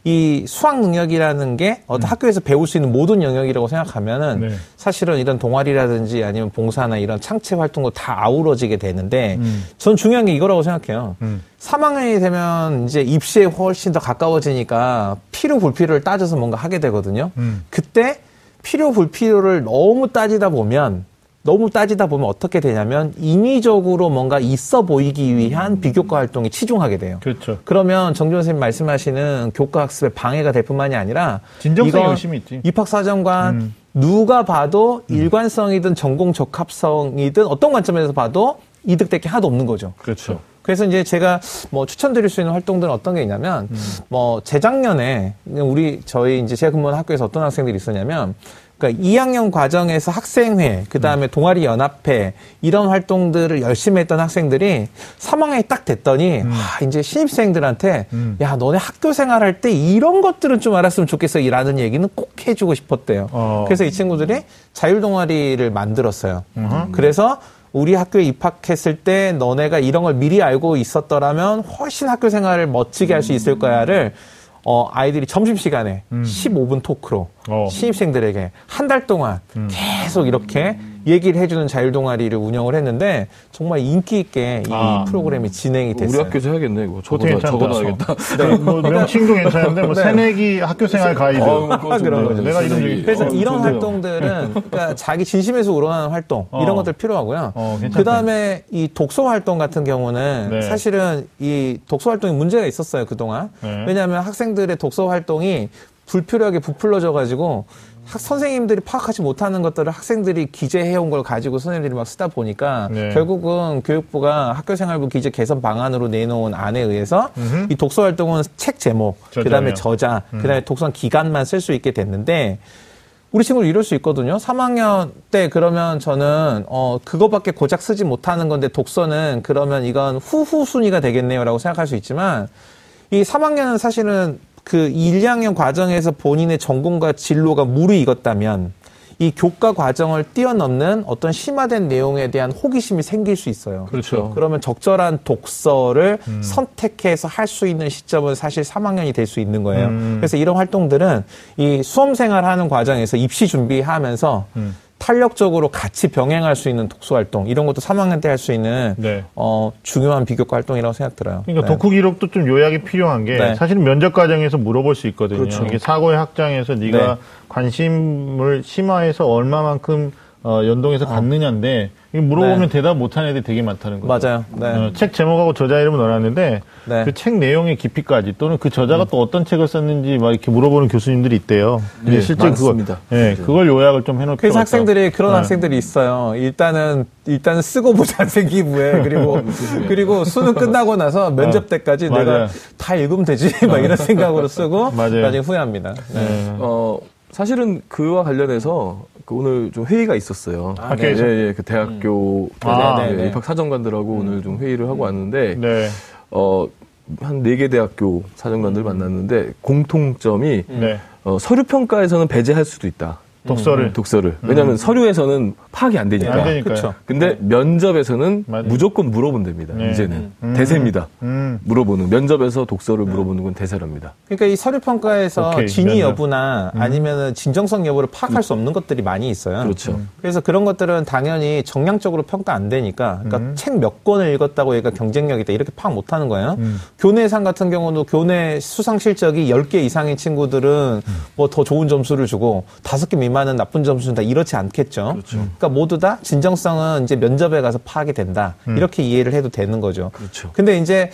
이 수학 능력이라는 게 어떤 학교에서 배울 수 있는 모든 영역이라고 생각하면은 네. 사실은 이런 동아리라든지 아니면 봉사나 이런 창체 활동도 다 아우러지게 되는데 음. 전 중요한 게 이거라고 생각해요. 음. 3학년이 되면 이제 입시에 훨씬 더 가까워지니까 필요 불필요를 따져서 뭔가 하게 되거든요. 음. 그때 필요 불필요를 너무 따지다 보면 너무 따지다 보면 어떻게 되냐면 인위적으로 뭔가 있어 보이기 위한 비교과 활동에 치중하게 돼요. 그렇죠. 그러면 정준 선생님 말씀하시는 교과 학습에 방해가 될 뿐만이 아니라 진정성이 이건 열심히 있지. 입학 사정관 음. 누가 봐도 일관성이든 전공 적합성이든 어떤 관점에서 봐도 이득될 게 하나도 없는 거죠. 그렇죠. 그래서 이제 제가 뭐 추천드릴 수 있는 활동들은 어떤 게 있냐면 뭐 재작년에 우리 저희 이제 제가 근무하는 학교에서 어떤 학생들이 있었냐면 그러니까 2학년 과정에서 학생회, 그 다음에 동아리 연합회 이런 활동들을 열심히 했던 학생들이 3학년이 딱 됐더니 아, 이제 신입생들한테 음. 야 너네 학교 생활할 때 이런 것들은 좀 알았으면 좋겠어라는 얘기는 꼭 해주고 싶었대요. 어. 그래서 이 친구들이 자율 동아리를 만들었어요. 음흠. 그래서 우리 학교에 입학했을 때 너네가 이런 걸 미리 알고 있었더라면 훨씬 학교 생활을 멋지게 할 수 있을 거야를 어, 아이들이 점심시간에 15분 토크로 어. 신입생들에게 한 달 동안 계속 이렇게 얘기를 해주는 자율 동아리를 운영을 했는데 정말 인기 있게 이 아. 프로그램이 진행이 됐어요. 우리 학교에서 해야겠네 이거. 적어놔, 괜찮다. 적어놔야겠다. 네. 뭐 [LAUGHS] 명칭도 괜찮은데 뭐 네. 새내기 학교생활 가이드. 어, 그런 네, 거죠. 내가 이런 그래서 어, 이런 좋네요. 활동들은 [LAUGHS] 그러니까 자기 진심에서 우러나는 활동 어. 이런 것들 필요하고요. 어. 그 다음에 이 독서 활동 같은 경우는 네. 사실은 이 독서 활동에 문제가 있었어요 그 동안. 네. 왜냐하면 학생들의 독서 활동이 불필요하게 부풀려져 가지고 학- 선생님들이 파악하지 못하는 것들을 학생들이 기재해온 걸 가지고 선생님들이 막 쓰다 보니까 네. 결국은 교육부가 학교생활부 기재 개선 방안으로 내놓은 안에 의해서 음흠. 이 독서 활동은 책 제목, 저자요. 그다음에 저자, 그다음에 독서 기간만 쓸 수 있게 됐는데 우리 친구도 이럴 수 있거든요. 3학년 때 그러면 저는 어 그거밖에 고작 쓰지 못하는 건데 독서는 그러면 이건 후후 순위가 되겠네요라고 생각할 수 있지만 이 3학년은 사실은 그 1, 2학년 과정에서 본인의 전공과 진로가 무르익었다면 이 교과 과정을 뛰어넘는 어떤 심화된 내용에 대한 호기심이 생길 수 있어요. 그렇죠. 그러면 적절한 독서를 선택해서 할 수 있는 시점은 사실 3학년이 될 수 있는 거예요. 음. 그래서 이런 활동들은 이 수험 생활 하는 과정에서 입시 준비하면서 음. 탄력적으로 같이 병행할 수 있는 독서 활동 이런 것도 3학년 때 할 수 있는 네. 어, 중요한 비교과 활동이라고 생각 들어요. 그러니까 네. 독후 기록도 좀 요약이 필요한 게 네. 사실 면접 과정에서 물어볼 수 있거든요. 그렇죠. 이게 사고의 확장에서 네가 네. 관심을 심화해서 얼마만큼 어, 연동해서 갖느냐인데 이거 물어보면 네. 대답 못하는 애들이 되게 많다는 거죠. 맞아요. 네. 어, 책 제목하고 저자 이름을 넣어놨는데 네. 그책 내용의 깊이까지 또는 그 저자가 또 어떤 책을 썼는지 막 이렇게 물어보는 교수님들이 있대요. 네, 실제 많습니다. 그걸 예, 그걸 요약을 좀 해놓을 그래서 학생들이 그런 네. 학생들이 있어요. 일단은 일단은 쓰고 보자 [LAUGHS] 생기부에 그리고 [LAUGHS] 그리고 수능 끝나고 나서 면접 때까지 어. 맞아요. 내가 다 읽으면 되지 [LAUGHS] 막 이런 생각으로 쓰고 맞아요. 나중에 후회합니다. 네. 예. 어, 사실은 그와 관련해서 그 오늘 좀 회의가 있었어요. 아, 학교에서? 예, 예, 그 대학교 아, 예, 네, 네. 입학 사정관들하고 오늘 좀 회의를 하고 왔는데 네. 어, 한 네 개 대학교 사정관들 만났는데 공통점이 네. 어, 서류 평가에서는 배제할 수도 있다. 독서를 독서를. 왜냐하면 서류에서는 파악이 안 되니까. 안 되니까요. 그쵸. 근데 면접에서는 맞아요. 무조건 물어본답니다. 네. 이제는 음. 대세입니다. 음. 물어보는 면접에서 독서를 물어보는 건 대세랍니다. 그러니까 이 서류 평가에서 오케이, 진위 면접. 여부나 아니면은 진정성 여부를 파악할 수 없는 것들이 많이 있어요. 그렇죠. 그래서 그런 것들은 당연히 정량적으로 평가 안 되니까 그러니까 음. 책몇 권을 읽었다고 얘가 경쟁력 있다 이렇게 파악 못 하는 거예요. 음. 교내상 같은 경우도 교내 수상 실적이 10개 이상인 친구들은 음. 뭐더 좋은 점수를 주고 다섯 개 미만 은 나쁜 점수는 다 이렇지 않겠죠. 그렇죠. 그러니까 모두 다 진정성은 이제 면접에 가서 파악이 된다. 음. 이렇게 이해를 해도 되는 거죠. 그렇죠. 근데 이제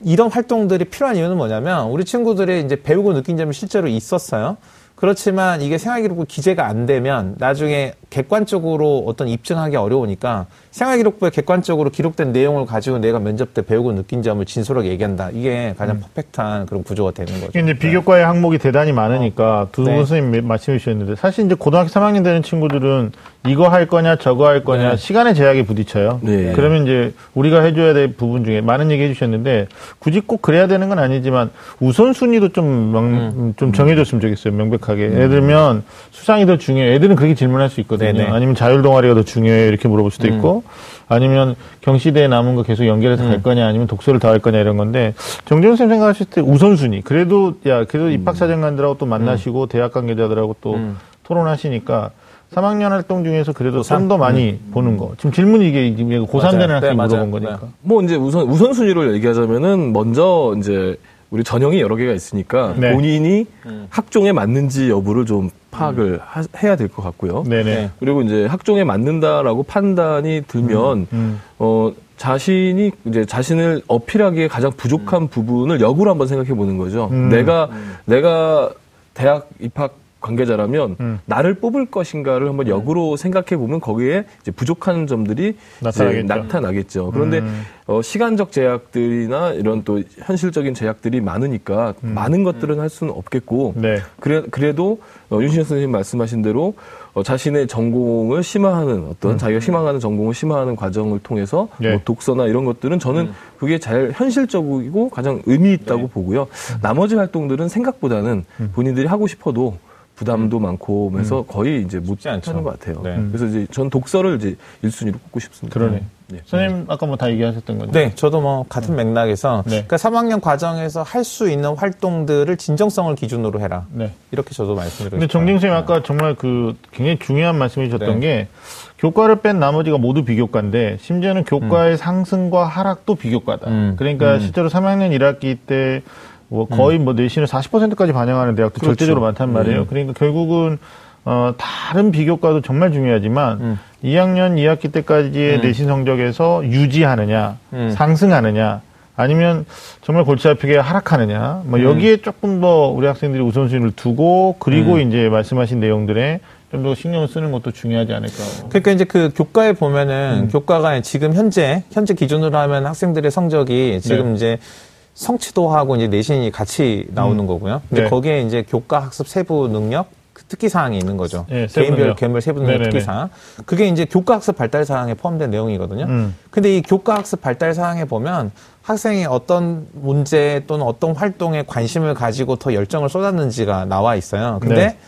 이런 활동들이 필요한 이유는 뭐냐면 우리 친구들이 이제 배우고 느낀 점이 실제로 있었어요. 그렇지만 이게 생활기록부 기재가 안 되면 나중에 객관적으로 어떤 입증하기 어려우니까 생활기록부에 객관적으로 기록된 내용을 가지고 내가 면접 때 배우고 느낀 점을 진솔하게 얘기한다. 이게 가장 퍼펙트한 그런 구조가 되는 거죠. 이제 비교과의 항목이 대단히 많으니까 두 네. 선생님 말씀해 주셨는데 사실 이제 고등학교 3학년 되는 친구들은 이거 할 거냐 저거 할 거냐 네. 시간의 제약에 부딪혀요. 네. 그러면 이제 우리가 해줘야 될 부분 중에 많은 얘기 해주셨는데 굳이 꼭 그래야 되는 건 아니지만 우선순위도 좀, 명, 음. 좀 정해줬으면 좋겠어요. 명백 하게. 예를 들면 수상이 더 중요해. 애들은 그렇게 질문할 수 있거든요. 네네. 음. 아니면 자율 동아리가 더 중요해 이렇게 물어볼 수도 있고 아니면 경시대에 남은 거 계속 연결해서 갈 거냐 아니면 독서를 더 할 거냐 이런 건데 정재훈 선생님 생각하실 때 우선순위 그래도 야 그래도 입학사정관들하고 또 만나시고 대학 관계자들하고 또 음. 토론하시니까 3학년 활동 중에서 그래도 좀 더 많이 보는 거 지금 질문이 이게 지금 고3 되는. 학생이 네. 물어본 거니까 네. 뭐 이제 우선 우선순위를 얘기하자면은 먼저 이제 우리 전형이 여러 개가 있으니까 네. 본인이 음. 학종에 맞는지 여부를 좀 파악을 하- 해야 될 것 같고요. 네네 네. 그리고 이제 학종에 맞는다라고 판단이 들면 음. 어 자신이 이제 자신을 어필하기에 가장 부족한 부분을 역으로 한번 생각해 보는 거죠. 음. 내가 내가 대학 입학 관계자라면 음. 나를 뽑을 것인가를 한번 역으로 생각해 보면 거기에 이제 부족한 점들이 나타나겠죠. 나타나겠죠. 그런데 음. 어, 시간적 제약들이나 이런 또 현실적인 제약들이 많으니까 많은 것들은 할 수는 없겠고 음. 네 그래, 그래도 어, 윤신혁 선생님 말씀하신 대로 어, 자신의 전공을 심화하는 어떤 자기가 희망하는 전공을 심화하는 과정을 통해서 음. 네. 뭐 독서나 이런 것들은 저는 그게 잘 현실적이고 가장 의미 있다고 네. 보고요. 음. 나머지 활동들은 생각보다는 본인들이 하고 싶어도 부담도 많고 해서 거의 이제 못 쉽지 않죠. 하는 것 같아요. 네. 그래서 이제 전 독서를 이제 1순위로 꼽고 싶습니다. 그러네 네. 선생님 아까 뭐 다 얘기하셨던 건데. 네, 저도 뭐 같은 맥락에서 네. 그러니까 3학년 과정에서 할 수 있는 활동들을 진정성을 기준으로 해라. 네. 이렇게 저도 말씀드리고 근데. 정진 선생님 아까 정말 그 굉장히 중요한 말씀해 주셨던 네. 게 교과를 뺀 나머지가 모두 비교과인데 심지어는 교과의 상승과 하락도 비교과다. 음. 그러니까 실제로 3학년 1학기 때 뭐 거의 뭐 내신을 40%까지 반영하는 대학도 그렇죠. 절대적으로 많단 말이에요. 음. 그러니까 결국은 어, 다른 비교과도 정말 중요하지만 음. 2학년 2학기 때까지의 내신 성적에서 유지하느냐, 음. 상승하느냐, 아니면 정말 골치 아프게 하락하느냐, 뭐 여기에 조금 더 우리 학생들이 우선순위를 두고 그리고 이제 말씀하신 내용들에 좀 더 신경을 쓰는 것도 중요하지 않을까. 그러니까 이제 그 교과에 보면은 교과가 지금 현재 현재 기준으로 하면 학생들의 성적이 지금 네. 이제 성취도하고 이제 내신이 같이 나오는 거고요. 근데 네. 거기에 이제 교과 학습 세부 능력 그 특기 사항이 있는 거죠. 네, 개인별. 개별 세부 능력. 특기 사항. 그게 이제 교과 학습 발달 사항에 포함된 내용이거든요. 음. 근데 이 교과 학습 발달 사항에 보면 학생이 어떤 문제 또는 어떤 활동에 관심을 가지고 더 열정을 쏟았는지가 나와 있어요. 근데 네.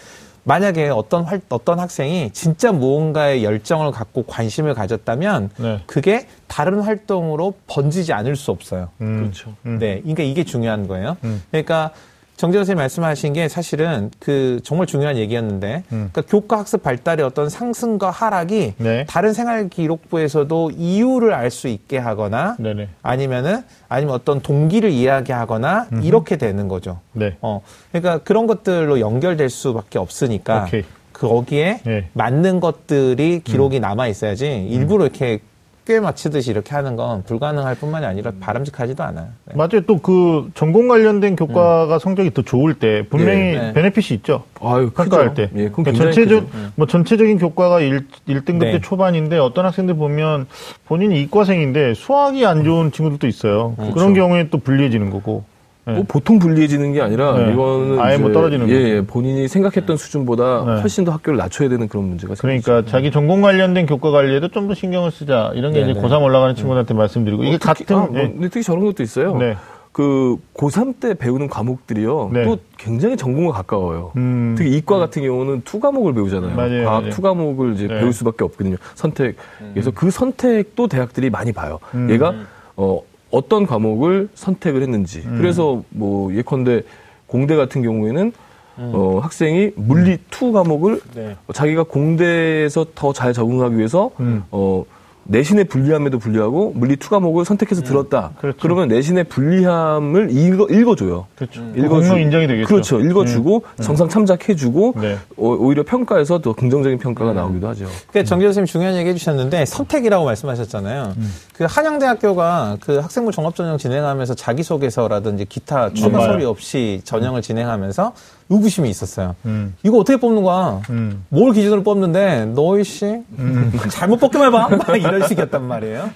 만약에 어떤 활, 어떤 학생이 진짜 무언가에 열정을 갖고 관심을 가졌다면 네. 그게 다른 활동으로 번지지 않을 수 없어요. 음. 그렇죠. 음. 네, 그러니까 이게 중요한 거예요. 음. 그러니까 정재현 선생님 말씀하신 게 사실은 그 정말 중요한 얘기였는데, 음. 그러니까 교과 학습 발달의 어떤 상승과 하락이 네. 다른 생활 기록부에서도 이유를 알 수 있게 하거나 네네. 아니면은 아니면 어떤 동기를 이야기하거나 이렇게 되는 거죠. 네. 어, 그러니까 그런 것들로 연결될 수밖에 없으니까 오케이. 거기에 네. 맞는 것들이 기록이 남아 있어야지 일부러 이렇게 꽤 맞추듯이 이렇게 하는 건 불가능할 뿐만이 아니라 바람직하지도 않아요. 네. 맞아요. 또 그 전공 관련된 교과가 성적이 더 좋을 때 분명히 네, 네. 베네핏이 있죠. 아유, 평가할 크죠. 때. 예, 그러니까 전체적, 크죠. 뭐 전체적인 교과가 1, 일등급 네. 때 초반인데 어떤 학생들 보면 본인이 이과생인데 수학이 안 좋은 친구들도 있어요. 그렇죠. 그런 경우에 또 불리해지는 거고. 네. 뭐 보통 불리해지는 게 아니라 네. 이거는 아예 뭐 이제 떨어지는 예, 거죠. 예, 본인이 생각했던 수준보다 네. 훨씬 더 학교를 낮춰야 되는 그런 문제가 생기죠. 그러니까 자기 전공 관련된 교과 관리에도 좀 더 신경을 쓰자. 이런 게 네, 이제 네. 고3 올라가는 친구들한테 말씀드리고. 이게 어, 특히, 같은, 아, 뭐, 예. 근데 특히 저런 것도 있어요. 네. 그 고3 때 배우는 과목들이요. 네. 또 굉장히 전공과 가까워요. 음. 특히 이과 같은 경우는 투 과목을 배우잖아요. 맞아요, 과학 맞아요. 투 과목을 이제 네. 배울 수밖에 없거든요. 선택. 그래서 그 선택도 대학들이 많이 봐요. 음. 얘가 어 어떤 과목을 선택을 했는지. 음. 그래서 뭐 예컨대 공대 같은 경우에는 음. 어 학생이 물리 투 과목을 네. 자기가 공대에서 더 잘 적응하기 위해서 음. 어 내신의 불리함에도 불리하고 물리 투 과목을 선택해서 들었다. 그렇죠. 그러면 내신의 불리함을 읽어, 읽어줘요. 그렇죠. 읽어주- 인정이 되겠죠. 그렇죠. 읽어주고 정상 참작해주고 네. 어, 오히려 평가에서 더 긍정적인 평가가 나오기도 하죠. 그러니까 정재현 선생님 중요한 얘기 해주셨는데 선택이라고 말씀하셨잖아요. 그 한양대학교가 그 학생부 종합 전형 진행하면서 자기소개서라든지 기타 추가. 서류 없이 전형을 진행하면서 의구심이 있었어요. 음. 이거 어떻게 뽑는 거야? 음. 뭘 기준으로 뽑는데 너희 씨 [LAUGHS] 잘못 뽑기만 해봐 [LAUGHS] 막 이런 식이었단 말이에요.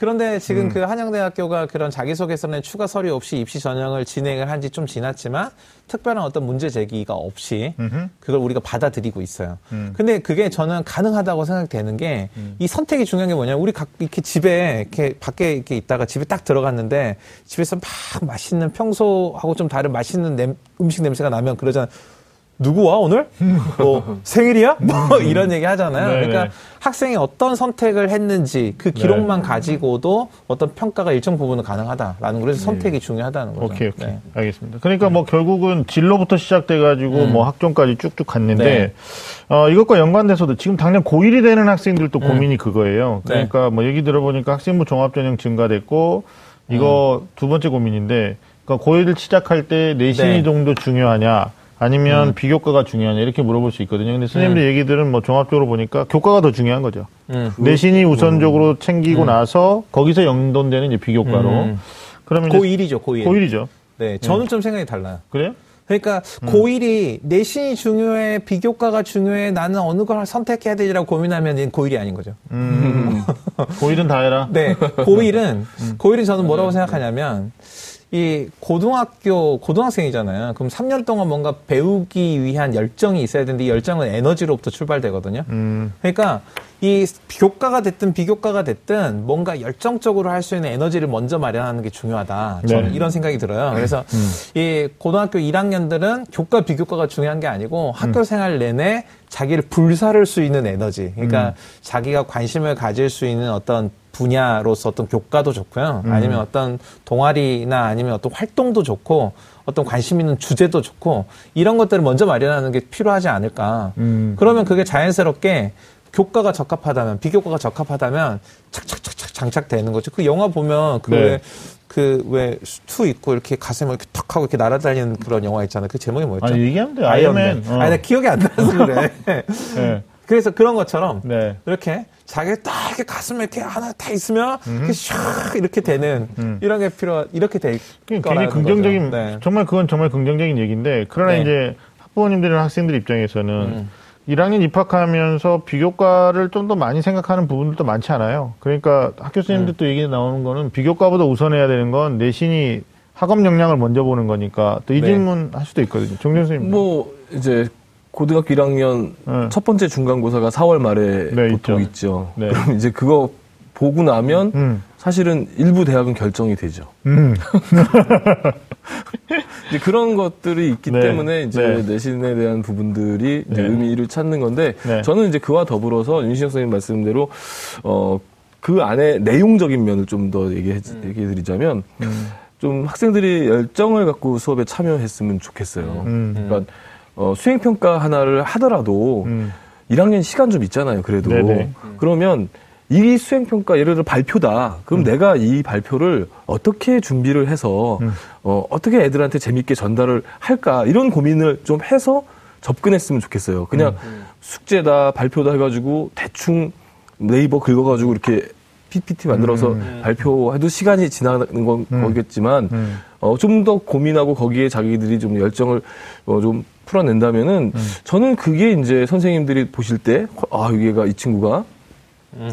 그런데 지금 음. 그 한양대학교가 그런 자기소개서나 추가 서류 없이 입시 전형을 진행을 한 지 좀 지났지만 특별한 어떤 문제 제기가 없이 음흠. 그걸 우리가 받아들이고 있어요. 음. 근데 그게 저는 가능하다고 생각되는 게이 선택이 중요한 게 뭐냐. 우리 각 이렇게 집에 이렇게 밖에 이렇게 있다가 집에 딱 들어갔는데 집에서 막 맛있는 평소하고 좀 다른 맛있는 냄- 음식 냄새가 나면 그러잖아. 누구 와 오늘? 뭐 [LAUGHS] 생일이야? 뭐 이런 얘기 하잖아요. 네네. 그러니까 학생이 어떤 선택을 했는지 그 기록만 가지고도 어떤 평가가 일정 부분은 가능하다라는 거래서 선택이 중요하다는 거죠. 오케이, 오케이. 네. 알겠습니다. 그러니까 뭐 결국은 진로부터 시작돼가지고 뭐 학종까지 쭉쭉 갔는데, 네. 어, 이것과 연관돼서도 지금 당장 고1이 되는 학생들도 고민이 그거예요. 네. 그러니까 뭐 얘기 들어보니까 학생부 종합전형 증가됐고, 이거 두 번째 고민인데, 그러니까 고1을 시작할 때 내신이 네. 정도 중요하냐, 아니면 비교과가 중요하냐, 이렇게 물어볼 수 있거든요. 근데 선생님들 얘기들은 뭐 종합적으로 보니까 교과가 더 중요한 거죠. 음. 내신이 우선적으로 챙기고 나서 거기서 영돈되는 이제 비교과로. 음. 그러면 이제 고1이죠, 고1. 고1이죠. 네, 저는 좀 생각이 달라요. 그래요? 그러니까 고1이 내신이 중요해, 비교과가 중요해, 나는 어느 걸 선택해야 되지라고 고민하면 얘는 고1이 아닌 거죠. 음. [LAUGHS] 고1은 다 해라. 네, 고1은 고1은 저는 뭐라고 생각하냐면 이 고등학교 고등학생이잖아요. 그럼 3년 동안 뭔가 배우기 위한 열정이 있어야 되는데 이 열정은 에너지로부터 출발되거든요. 음. 그러니까 이 교과가 됐든 비교과가 됐든 뭔가 열정적으로 할 수 있는 에너지를 먼저 마련하는 게 중요하다. 저는 네. 이런 생각이 들어요. 그래서 이 고등학교 1학년들은 교과 비교과가 중요한 게 아니고 학교 생활 내내 자기를 불사를 수 있는 에너지. 그러니까 자기가 관심을 가질 수 있는 어떤 분야로서 어떤 교과도 좋고요. 음. 아니면 어떤 동아리나 아니면 어떤 활동도 좋고 어떤 관심 있는 주제도 좋고 이런 것들을 먼저 마련하는 게 필요하지 않을까. 음. 그러면 그게 자연스럽게 교과가 적합하다면 비교과가 적합하다면 착착착착 장착되는 거죠. 그 영화 보면 네. 그왜 수투 있고 이렇게 가슴을 이렇게 턱 하고 이렇게 날아다니는 그런 영화 있잖아요. 그 제목이 뭐였죠? 아니 얘기하면 돼. 아이언맨. 아이언맨. 어. 아니 나 기억이 안 나서 그래. [LAUGHS] 네. 그래서 그런 것처럼 네. 이렇게 자기 딱 이렇게 가슴에 이렇게 하나 다 있으면 이렇게 샥 이렇게 되는 음. 이런 게 필요 이렇게 될 굉장히 긍정적인 거죠. 네. 정말 그건 정말 긍정적인 얘기인데 그러나 네. 이제 학부모님들이나 학생들 입장에서는 음. 1학년 입학하면서 비교과를 좀 더 많이 생각하는 부분들도 많지 않아요. 그러니까 학교 선생님들 음. 또 얘기 나오는 거는 비교과보다 우선해야 되는 건 내신이 학업 역량을 먼저 보는 거니까 또이 네. 질문 할 수도 있거든요. 정준 선생님. 뭐 이제 고등학교 1학년 네. 첫 번째 중간고사가 4월 말에 네, 보통 있죠. 있죠. 네. [LAUGHS] 그럼 이제 그거 보고 나면 음. 사실은 일부 대학은 결정이 되죠. 음. [LAUGHS] 이제 그런 것들이 있기 네. 때문에 이제 네. 내신에 대한 부분들이 이제 네. 의미를 찾는 건데 네. 저는 이제 그와 더불어서 윤신혁 선생님 말씀대로 어 그 안에 내용적인 면을 좀 더 얘기해 얘기해 드리자면 음. 좀 학생들이 열정을 갖고 수업에 참여했으면 좋겠어요. 음. 그러니까 어, 수행 평가 하나를 하더라도 음. 1학년 시간 좀 있잖아요. 그래도 네네. 그러면 이 수행 평가 예를 들어 발표다. 그럼 내가 이 발표를 어떻게 준비를 해서 음. 어, 어떻게 애들한테 재밌게 전달을 할까 이런 고민을 좀 해서 접근했으면 좋겠어요. 그냥 숙제다 발표다 해가지고 대충 네이버 긁어가지고 이렇게 PPT 만들어서 음. 발표해도 시간이 지나는 건 음. 거겠지만 음. 어, 좀 더 고민하고 거기에 자기들이 좀 열정을 어, 좀 풀어낸다면은 음. 저는 그게 이제 선생님들이 보실 때, 아, 얘가 이 친구가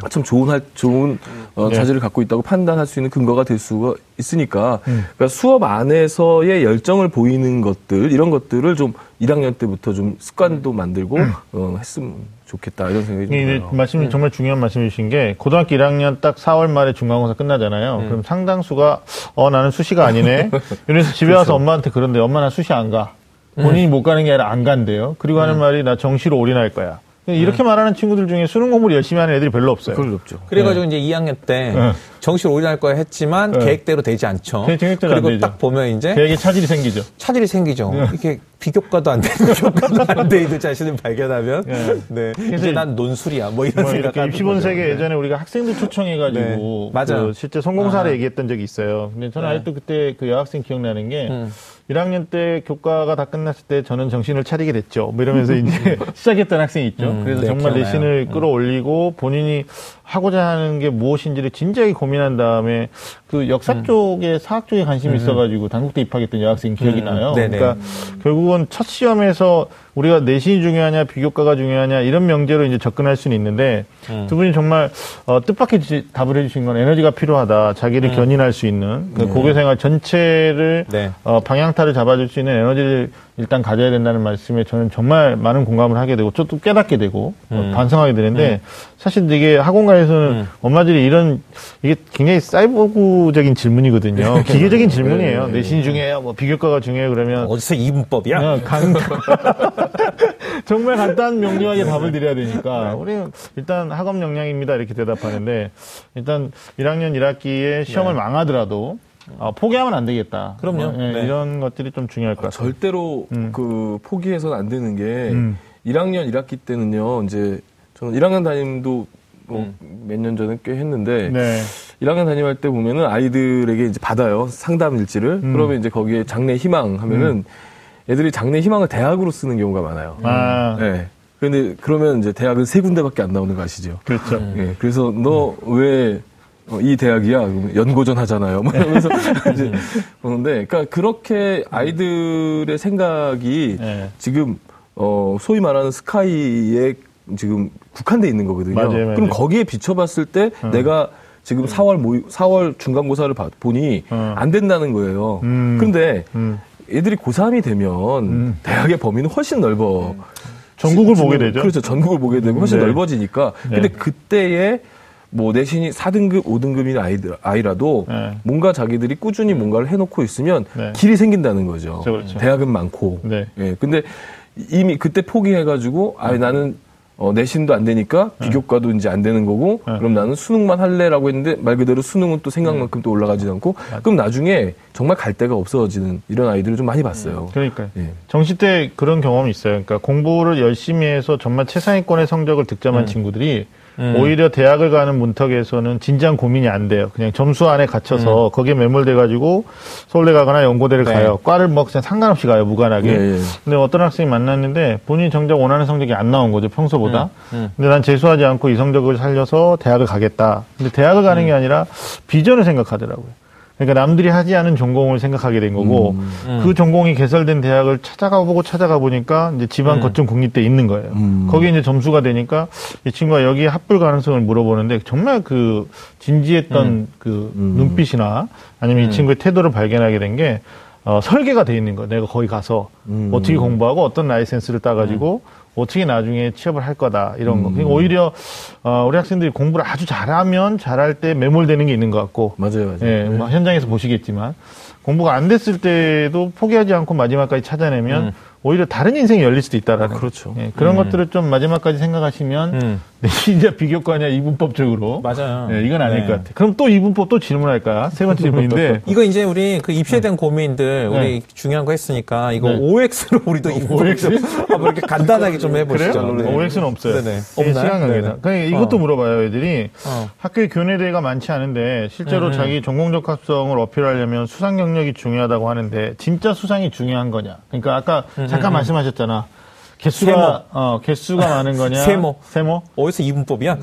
참 좋은 할, 좋은 어, 네. 자질을 갖고 있다고 판단할 수 있는 근거가 될 수가 있으니까 음. 그러니까 수업 안에서의 열정을 보이는 것들 이런 것들을 좀 1학년 때부터 좀 습관도 만들고 어, 했으면 좋겠다 이런 생각이 좀 음. 이게 들어요. 말씀이 정말 중요한 말씀이신 게 고등학교 1학년 딱 4월 말에 중간고사 끝나잖아요. 그럼 상당수가 어 나는 수시가 아니네. [LAUGHS] 이래서 집에 와서 엄마한테 그런데 엄마 나 수시 안 가. 본인이 못 가는 게 아니라 안 간대요. 그리고 하는 말이 나 정시로 올인할 거야. 이렇게 말하는 친구들 중에 수능 공부를 열심히 하는 애들이 별로 없어요. 그걸 없죠. 그래가지고 이제 2학년 때 네. 정시를 올인할 거야 했지만 네. 계획대로 되지 않죠. 계- 계획대로 안 그리고 되죠. 딱 보면 이제 계획에 차질이 생기죠. 차질이 생기죠. 이게 비교과도 안 되고 [LAUGHS] 교과도 안 되는 자신을 발견하면 네. 네. 그래서 이제 난 논술이야. 뭐 이런 뭐 생각. 이렇게 입시본색에 예전에 우리가 학생들 초청해가지고 네. 맞아요. 그 실제 성공사를 아. 얘기했던 적이 있어요. 근데 저는 네. 아직도 그때 그 여학생 기억나는 게 음. 1학년 때 교과가 다 끝났을 때 저는 정신을 차리게 됐죠. 뭐 이러면서 이제 [LAUGHS] 시작했던 학생이 있죠. 음, 그래서 네, 정말 기억나요. 내신을 끌어올리고 본인이 하고자 하는 게 무엇인지를 진지하게 고민한 다음에 그 역사 음. 쪽에 사학 쪽에 관심이 있어가지고 단국대 입학했던 여학생 기억이 음, 나요. 네네. 그러니까 결국은 첫 시험에서 우리가 내신이 중요하냐 비교과가 중요하냐 이런 명제로 이제 접근할 수는 있는데 음. 두 분이 정말 어, 뜻밖의 지- 답을 해주신 건 에너지가 필요하다 자기를 견인할 수 있는 그 고교생활 전체를 네. 어, 방향타를 잡아줄 수 있는 에너지를 일단 가져야 된다는 말씀에 저는 정말 많은 공감을 하게 되고 또 깨닫게 되고 어, 반성하게 되는데 사실 이게 학원가에서는 음. 엄마들이 이런 이게 굉장히 사이버그적인 질문이거든요. 기계적인 질문이에요. 내신 중요해요, 뭐 비교과가 중요해요? 그러면 어디서 이분법이야? 그냥 간 [LAUGHS] 정말 간단 명료하게 답을 드려야 되니까. 우리는 일단 학업 역량입니다. 이렇게 대답하는데 일단 1학년 1학기에 시험을 망하더라도 어, 포기하면 안 되겠다. 그럼요. 어, 예, 네. 이런 것들이 좀 중요할 것 같아요. 절대로 음. 그 포기해서는 안 되는 게 음. 1학년 1학기 때는요. 이제 저는 1학년 담임도 뭐몇년 전에 꽤 했는데 네. 1학년 담임할 때 보면은 아이들에게 이제 받아요. 상담 일지를. 음. 그러면 이제 거기에 장래 희망 하면은 애들이 장래 희망을 대학으로 쓰는 경우가 많아요. 아, 네. 근데 그러면 이제 대학은 세 군데밖에 안 나오는 거 아시죠? 그렇죠. 예, 그래서 너왜 이 대학이야? 연고전 하잖아요. 뭐 이러면서 [LAUGHS] 이제 보는데, 그러니까 그렇게 아이들의 생각이 네. 지금 어 소위 말하는 스카이에 지금 국한돼 있는 거거든요. 맞아요, 맞아요. 그럼 거기에 비춰봤을 때 내가 지금 4월 모의, 4월 중간고사를 봐- 보니 어. 안 된다는 거예요. 음. 음. 애들이 고3이 되면 음. 대학의 범위는 훨씬 넓어. 전국을 보게 되죠. 그렇죠. 전국을 보게 되고 훨씬 네. 넓어지니까. 네. 근데 그때에 뭐 내신이 4등급, 5등급인 아이들, 아이라도 네. 뭔가 자기들이 꾸준히 뭔가를 해놓고 있으면 네. 길이 생긴다는 거죠. 그렇죠, 그렇죠. 대학은 많고. 네. 예. 근데 이미 그때 포기해가지고, 아 나는 어, 내신도 안 되니까 비교과도 이제 안 되는 거고 네. 그럼 나는 수능만 할래라고 했는데 말 그대로 수능은 또 생각만큼 또 올라가지 않고 그럼 나중에 정말 갈 데가 없어지는 이런 아이들을 좀 많이 봤어요. 그러니까요. 예. 정시 때 그런 경험이 있어요. 그러니까 공부를 열심히 해서 정말 최상위권의 성적을 득점한 친구들이 오히려 대학을 가는 문턱에서는 진지한 고민이 안 돼요. 그냥 점수 안에 갇혀서 거기에 매몰돼 가지고 서울대 가거나 연고대를 네. 가요. 과를 뭐 그냥 상관없이 가요. 무관하게. 예, 예. 근데 어떤 학생이 만났는데 본인이 정작 원하는 성적이 안 나온 거죠. 평소보다. 음. 근데 난 재수하지 않고 이 성적을 살려서 대학을 가겠다. 근데 대학을 가는 게 아니라 비전을 생각하더라고요. 그러니까 남들이 하지 않은 전공을 생각하게 된 거고 음. 그 전공이 개설된 대학을 찾아가 보고 찾아가 보니까 이제 집안 거점 국립대 있는 거예요. 음. 거기에 이제 점수가 되니까 이 친구가 여기 합불 가능성을 물어보는데 정말 그 진지했던 그 음. 눈빛이나 아니면 이 친구의 태도를 발견하게 된 게 어, 설계가 돼 있는 거예요. 내가 거기 가서 음. 어떻게 공부하고 어떤 라이센스를 따가지고 어떻게 나중에 취업을 할 거다 이런 음. 거. 그러니까 오히려 어, 우리 학생들이 공부를 아주 잘하면 잘할 때 매몰되는 게 있는 것 같고 맞아요, 맞아요. 예, 뭐 현장에서 보시겠지만 공부가 안 됐을 때도 포기하지 않고 마지막까지 찾아내면 오히려 다른 인생이 열릴 수도 있다라는 아, 그렇죠. 예, 그런 것들을 좀 마지막까지 생각하시면 음. [LAUGHS] 네, 진짜 비교과냐 이분법적으로 맞아요. 예, 이건 아닐 네. 것 같아. 그럼 또 이분법 또 질문할까? 세 번째 질문인데 [LAUGHS] 이거 이제 우리 그 입시에 대한 고민들 우리 네. 중요한 거 했으니까 이거 네. OX로 [LAUGHS] 우리도 이거 OX? 좀 한번 이렇게 간단하게 좀 해보시죠. 그래요? 네. OX는 없어요. 네네. 이게 없나요? 시간. 네네. 그러니까 이것도 어. 물어봐요, 애들이. 어. 학교에 교내 대회가 많지 않은데 실제로 자기 전공 적 합성을 어필하려면 수상 경력이 중요하다고 하는데 진짜 수상이 중요한 거냐? 그러니까 아까 잠깐 말씀하셨잖아. 개수가 세모. 어, 개수가 많은 거냐? 세모. 세모? 어디서 이분법이야?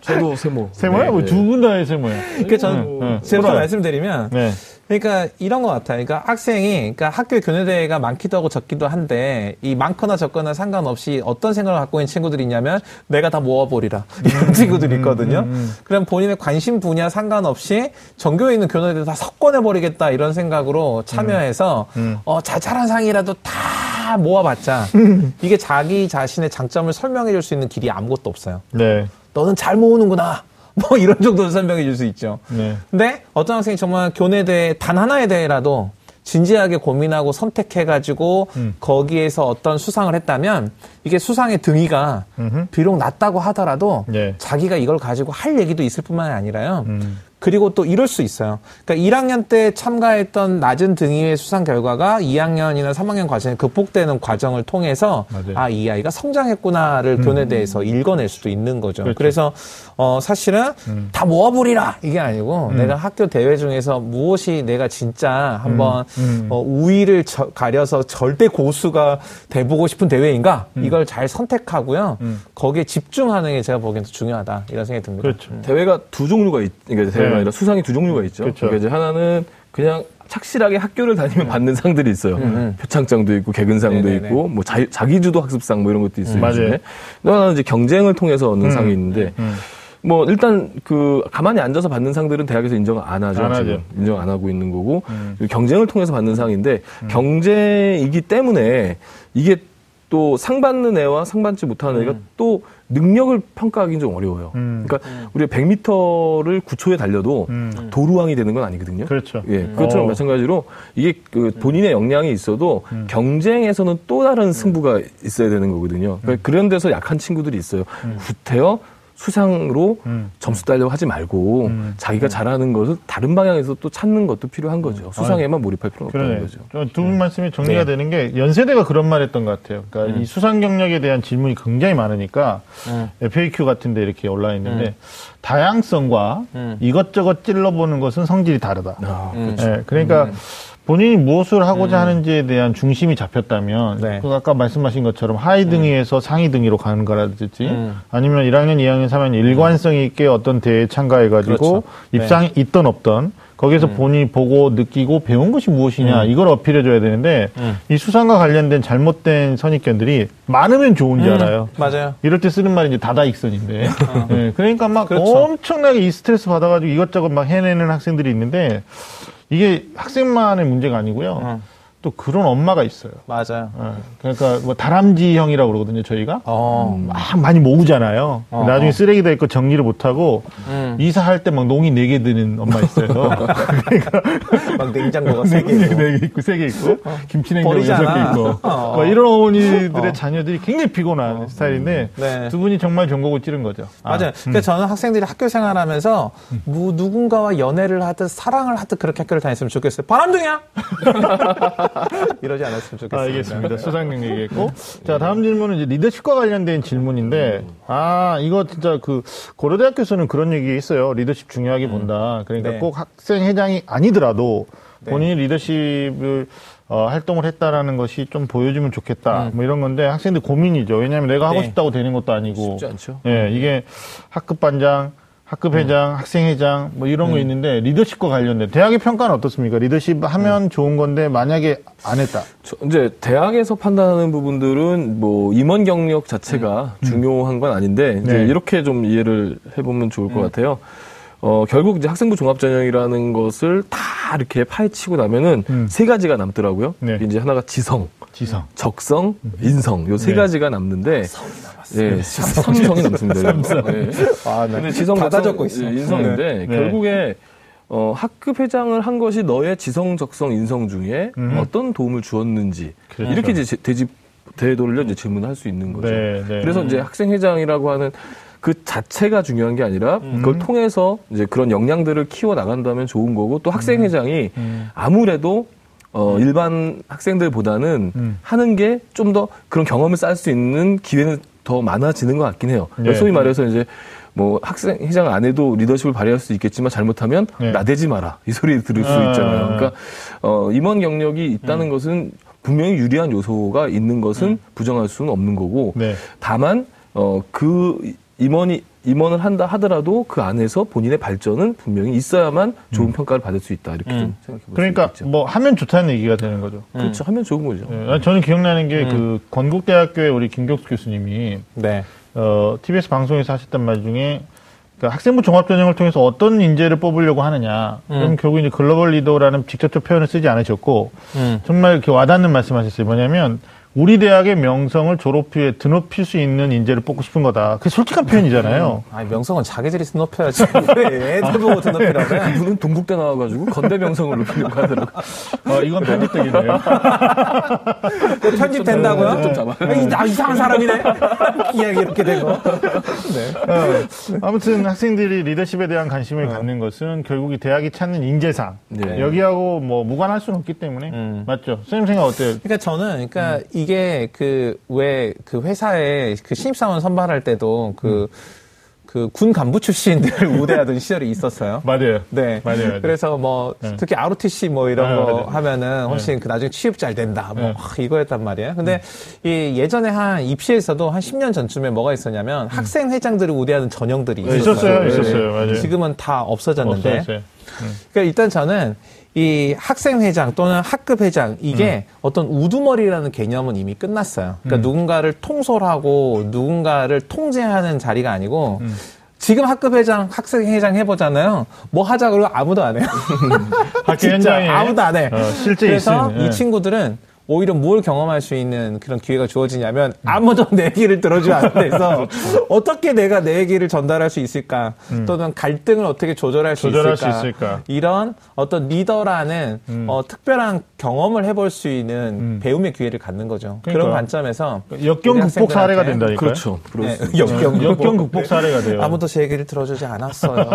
저도 [LAUGHS] 세모. 세모야? 네, 네. 두분 다의 세모야. 그러니까 저는 네, 네. 풀어요. 말씀드리면 네. 그러니까 이런 것 같아요. 그러니까 학생이 그러니까 학교 교내대회가 많기도 하고 적기도 한데 이 많거나 적거나 상관없이 어떤 생각을 갖고 있는 친구들이 있냐면 내가 다 모아버리라 [LAUGHS] 이런 친구들이 있거든요. 그럼 본인의 관심 분야 상관없이 전교에 있는 교내대회 다 석권해 버리겠다 이런 생각으로 참여해서 음. 어 자잘한 상이라도 다 모아봤자 [LAUGHS] 이게 자기 자신의 장점을 설명해 줄 수 있는 길이 아무것도 없어요. 네. 너는 잘 모으는구나. 뭐 이런 정도로 설명해 줄 수 있죠. 네. 근데 어떤 학생이 정말 교내대회 단 하나의 대회라도 진지하게 고민하고 선택해가지고 음. 거기에서 어떤 수상을 했다면 이게 수상의 등위가 음흠. 비록 낮다고 하더라도 네. 자기가 이걸 가지고 할 얘기도 있을 뿐만 아니라요. 음. 그리고 또 이럴 수 있어요. 그러니까 1학년 때 참가했던 낮은 등위의 수상 결과가 2학년이나 3학년 과정에 극복되는 과정을 통해서 맞아요. 아, 이 아이가 성장했구나를 교내대에서 읽어낼 수도 있는 거죠. 음. 그렇죠. 음. 그래서 어, 사실은 다 모아버리라 이게 아니고 내가 학교 대회 중에서 무엇이 내가 진짜 한번 음. 어, 우위를 저- 가려서 절대 고수가 돼보고 싶은 대회인가 음. 이걸 잘 선택하고요. 거기에 집중하는 게 제가 보기엔 더 중요하다 이런 생각이 듭니다. 그렇죠. 대회가 두 종류가 있, 그러니까 대회가 네. 아니라 수상이 두 종류가 있죠. 그렇죠. 그러니까 이제 하나는 그냥 착실하게 학교를 다니면 받는 상들이 있어요. 표창장도 있고 개근상도 네네네. 있고 뭐 자, 자기주도 학습상 뭐 이런 것도 있어요. 맞아요. 요즘에. 또 하나는 이제 경쟁을 통해서 얻는 상이 있는데 음. 뭐 일단 그 가만히 앉아서 받는 상들은 대학에서 인정 안 하죠. 안 지금. 인정 안 하고 있는 거고 음. 경쟁을 통해서 받는 상인데 경쟁이기 때문에 이게 또 상 받는 애와 상 받지 못하는 애가 또 능력을 평가하기는 좀 어려워요. 음. 그러니까 우리가 100m를 9초에 달려도 음. 도루왕이 되는 건 아니거든요. 그렇죠. 예, 그것처럼 어. 마찬가지로 이게 그 본인의 역량이 있어도 음. 경쟁에서는 또 다른 승부가 있어야 되는 거거든요. 음. 그러니까 그런 데서 약한 친구들이 있어요. 구태여 수상으로 음. 점수 따려고 하지 말고 음. 자기가 잘하는 것을 다른 방향에서 또 찾는 것도 필요한 거죠. 수상에만 몰입할 필요는 없다는. 거죠. 두 분 말씀이 정리가 네. 되는 게 연세대가 그런 말 했던 것 같아요. 그러니까 이 수상 경력에 대한 질문이 굉장히 많으니까 음. FAQ 같은 데 이렇게 올라 있는데 다양성과 음. 이것저것 찔러보는 것은 성질이 다르다. 아, 음. 예, 그러니까 본인이 무엇을 하고자 하는지에 대한 중심이 잡혔다면 네. 그 아까 말씀하신 것처럼 하위 등위에서 상위 등위로 가는 거라든지 음. 아니면 1학년, 2학년, 3학년 일관성 있게 어떤 대회에 참가해 가지고 그렇죠. 입상이 있던 없던 거기서 본인이 보고 느끼고 배운 것이 무엇이냐 이걸 어필해 줘야 되는데 음. 이 수상과 관련된 잘못된 선입견들이 많으면 좋은 줄 알아요. 맞아요. 이럴 때 쓰는 말이 이제 다다익선인데. 예, 그러니까 막 그렇죠. 엄청나게 이 스트레스 받아가지고 이것저것 막 해내는 학생들이 있는데 이게 학생만의 문제가 아니고요. 어. 또 그런 엄마가 있어요. 맞아요. 예, 그러니까 뭐 다람쥐 형이라고 그러거든요, 저희가. 어. 막 많이 모으잖아요. 어, 나중에 어. 쓰레기다 있고 정리를 못 하고 음. 이사할 때 막 농이 네 개 드는 엄마 있어요. [LAUGHS] 그러니까 막 냉장고가 세 개. 네, 있고. 네 개 있고 세 개 있고 김치 냉장고 여섯 개. 있고 어. 막 이런 어머니들의 자녀들이 굉장히 피곤한 스타일인데 네. 두 분이 정말 전곡을 찌른 거죠. 맞아요. 그러니까 저는 학생들이 학교 생활하면서 뭐 누군가와 연애를 하듯 사랑을 하듯 그렇게 학교를 다녔으면 좋겠어요. 바람둥이야! [LAUGHS] [LAUGHS] 이러지 않았으면 좋겠습니다. 알겠습니다. 수상님 얘기했고. 자, 다음 질문은 이제 리더십과 관련된 질문인데, 아, 이거 진짜 그, 고려대학교에서는 그런 얘기 있어요. 리더십 중요하게 본다. 그러니까 네. 꼭 학생회장이 아니더라도 본인이 리더십을 어, 활동을 했다라는 것이 좀 보여주면 좋겠다. 뭐 이런 건데 학생들 고민이죠. 왜냐하면 내가 하고 네. 싶다고 되는 것도 아니고. 쉽지 않죠. 예, 이게 학급 반장, 학급 회장, 학생회장 뭐 이런 거 있는데 리더십과 관련된 대학의 평가는 어떻습니까? 리더십 하면 좋은 건데 만약에 안 했다. 저- 이제 대학에서 판단하는 부분들은 뭐 임원 경력 자체가 중요한 건 아닌데 이제 네. 이렇게 좀 이해를 해보면 좋을 것 같아요. 어, 결국 이제 학생부 종합전형이라는 것을 다 이렇게 파헤치고 나면은 음. 세 가지가 남더라고요. 네. 이제 하나가 지성, 지성. 적성, 인성 요세 네. 가지가 남는데 예, 삼성이 남습니다. 예. 아, 네. 근데 지성, 다 적성, 적고 있어. 예, 인성인데 네. 결국에 어, 학급 회장을 한 것이 너의 지성, 적성, 인성 중에 음. 어떤 도움을 주었는지 그렇죠. 이렇게 이제 제- 되짚 되돌려 이제 질문할 수 있는 거죠. 네, 네. 그래서 이제 학생 회장이라고 하는 그 자체가 중요한 게 아니라 음. 그걸 통해서 이제 그런 역량들을 키워 나간다면 좋은 거고 또 학생 회장이 음. 아무래도 어, 일반 학생들보다는 음. 하는 게 좀 더 그런 경험을 쌓을 수 있는 기회는 더 많아지는 것 같긴 해요. 네. 소위 말해서 이제 뭐 학생 회장 안 해도 리더십을 발휘할 수 있겠지만 잘못하면 네. 나대지 마라 이 소리 들을 수 아. 있잖아요. 그러니까 어, 임원 경력이 있다는 것은 분명히 유리한 요소가 있는 것은 부정할 수는 없는 거고 네. 다만 어, 그 임원이 임원을 한다 하더라도 그 안에서 본인의 발전은 분명히 있어야만 좋은 평가를 받을 수 있다 이렇게 좀 생각해 볼수 그러니까. 뭐 하면 좋다는 얘기가 되는 거죠. 그렇죠 하면 좋은 거죠. 예, 저는 기억나는 게 그 건국대학교의 우리 김격수 교수님이 네. 어, TBS 방송에서 하셨던 말 중에 그 학생부 종합전형을 통해서 어떤 인재를 뽑으려고 하느냐. 그럼 결국 이제 글로벌 리더라는 직접적 표현을 쓰지 않으셨고 음. 정말 이렇게 와닿는 말씀하셨어요. 뭐냐면 우리 대학의 명성을 졸업 후에 드높일 수 있는 인재를 뽑고 싶은 거다. 그게 솔직한 표현이잖아요. 아니, 명성은 자기들이 높여야지. [LAUGHS] 왜 애들 보고 높이라고 해? 그분은 동국대 나와가지고 건대 명성을 높이려고 하더라고요. 어, 이건 편집되기네요. 편집된다고요? 좀 잡아요. 아니, 나 이상한 사람이네. 이야기 이렇게 되고. 네. 어, 아무튼 학생들이 리더십에 대한 관심을 갖는 것은 결국 이 대학이 찾는 인재상 네. 여기하고 뭐 무관할 수는 없기 때문에 음. 맞죠. 선생님 생각 어때요? 그러니까 저는 그러니까 이게 그왜그 회사에 그 신입사원 선발할 때도 그그군 간부 출신들을 [LAUGHS] 우대하던 시절이 있었어요. 맞아요. 네. 맞아요, 맞아요. 그래서 뭐 네. 특히 ROTC 뭐 이런 아, 거 맞아요. 하면은 훨씬 그 나중에 취업 잘 된다. 뭐 네. 음. 아, 이거였단 말이에요. 근데 이 예전에 한 입시에서도 한 10년 전쯤에 뭐가 있었냐면 학생 회장들을 우대하는 전형들이 네, 있었어요. 있었어요, 네. 있었어요. 맞아요. 지금은 다 없어졌는데. 없어졌어요. 그러니까 일단 저는 이 학생회장 또는 학급회장 이게 어떤 우두머리라는 개념은 이미 끝났어요. 그러니까 누군가를 통솔하고 누군가를 통제하는 자리가 아니고 지금 학급회장, 학생회장 해보잖아요. 뭐 하자 그러고 아무도 안 해요. [LAUGHS] 학교 [LAUGHS] 진짜 현장에 아무도 안 해. 어, 실제 그래서 있으면, 예. 이 친구들은 오히려 뭘 경험할 수 있는 그런 기회가 주어지냐면 아무도 [LAUGHS] 내 얘기를 들어주지 않는 데서 [LAUGHS] 어떻게 내가 내 얘기를 전달할 수 있을까 또는 갈등을 어떻게 조절할 수 음. 조절할 있을까, 수 있을까. 이런 어떤 리더라는 음. 어, 특별한 경험을 해볼 수 있는 배움의 기회를 갖는 거죠. 그런 그러니까요. 관점에서 역경 극복 사례가 된다니까요. 그렇죠. 네, 수. 역경, 역경 극복 사례가 돼요. 아무도 제 얘기를 들어주지 않았어요. [LAUGHS]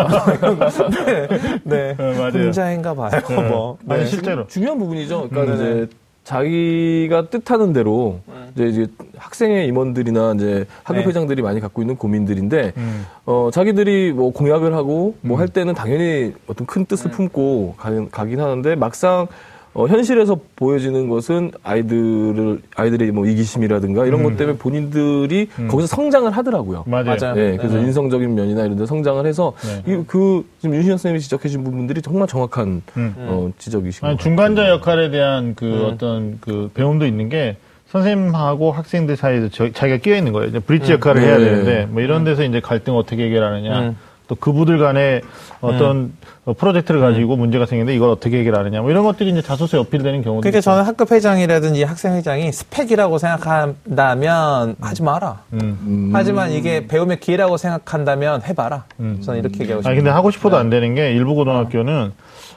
네, 네. 네, 맞아요. 혼자인가 봐요. 네. 뭐. 아니 네. 실제로 중요한 부분이죠. 그러니까 음. 이제 자기가 뜻하는 대로 이제, 이제 학생의 임원들이나 이제 학급 네. 회장들이 많이 갖고 있는 고민들인데 음. 어 자기들이 뭐 공약을 하고 뭐 할 때는 당연히 어떤 큰 뜻을 품고 가긴, 가긴 하는데 막상 어, 현실에서 보여지는 것은 아이들을 아이들의 뭐 이기심이라든가 이런 것 때문에 본인들이 거기서 성장을 하더라고요. 맞아요. 맞아요. 네, 그래서 네. 인성적인 면이나 이런 데 성장을 해서 네. 이, 그 지금 윤시현 선생님이 지적해준 부분들이 정말 정확한 음. 어, 지적이신 아니, 것 같아요. 중간자 역할에 대한 그 음. 어떤 그 배움도 있는 게 선생님하고 학생들 사이에서 저- 자기가 끼어 있는 거예요. 이제 브릿지 역할을 해야 네. 되는데 뭐 이런 데서 이제 갈등 어떻게 해결하느냐. 음. 또 그부들 간에 어떤 어, 프로젝트를 가지고 문제가 생기는데 이걸 어떻게 해결하느냐 뭐 이런 것들이 이제 자소서에 어필되는 경우도 그러니까. 저는 학급 회장이라든지 학생 회장이 스펙이라고 생각한다면 하지 마라. 음. 하지만 이게 배움의 기회라고 생각한다면 해봐라. 저는 이렇게 얘기하고 싶습니다. 아니 근데 하고 싶어도 안 되는 게 일부 고등학교는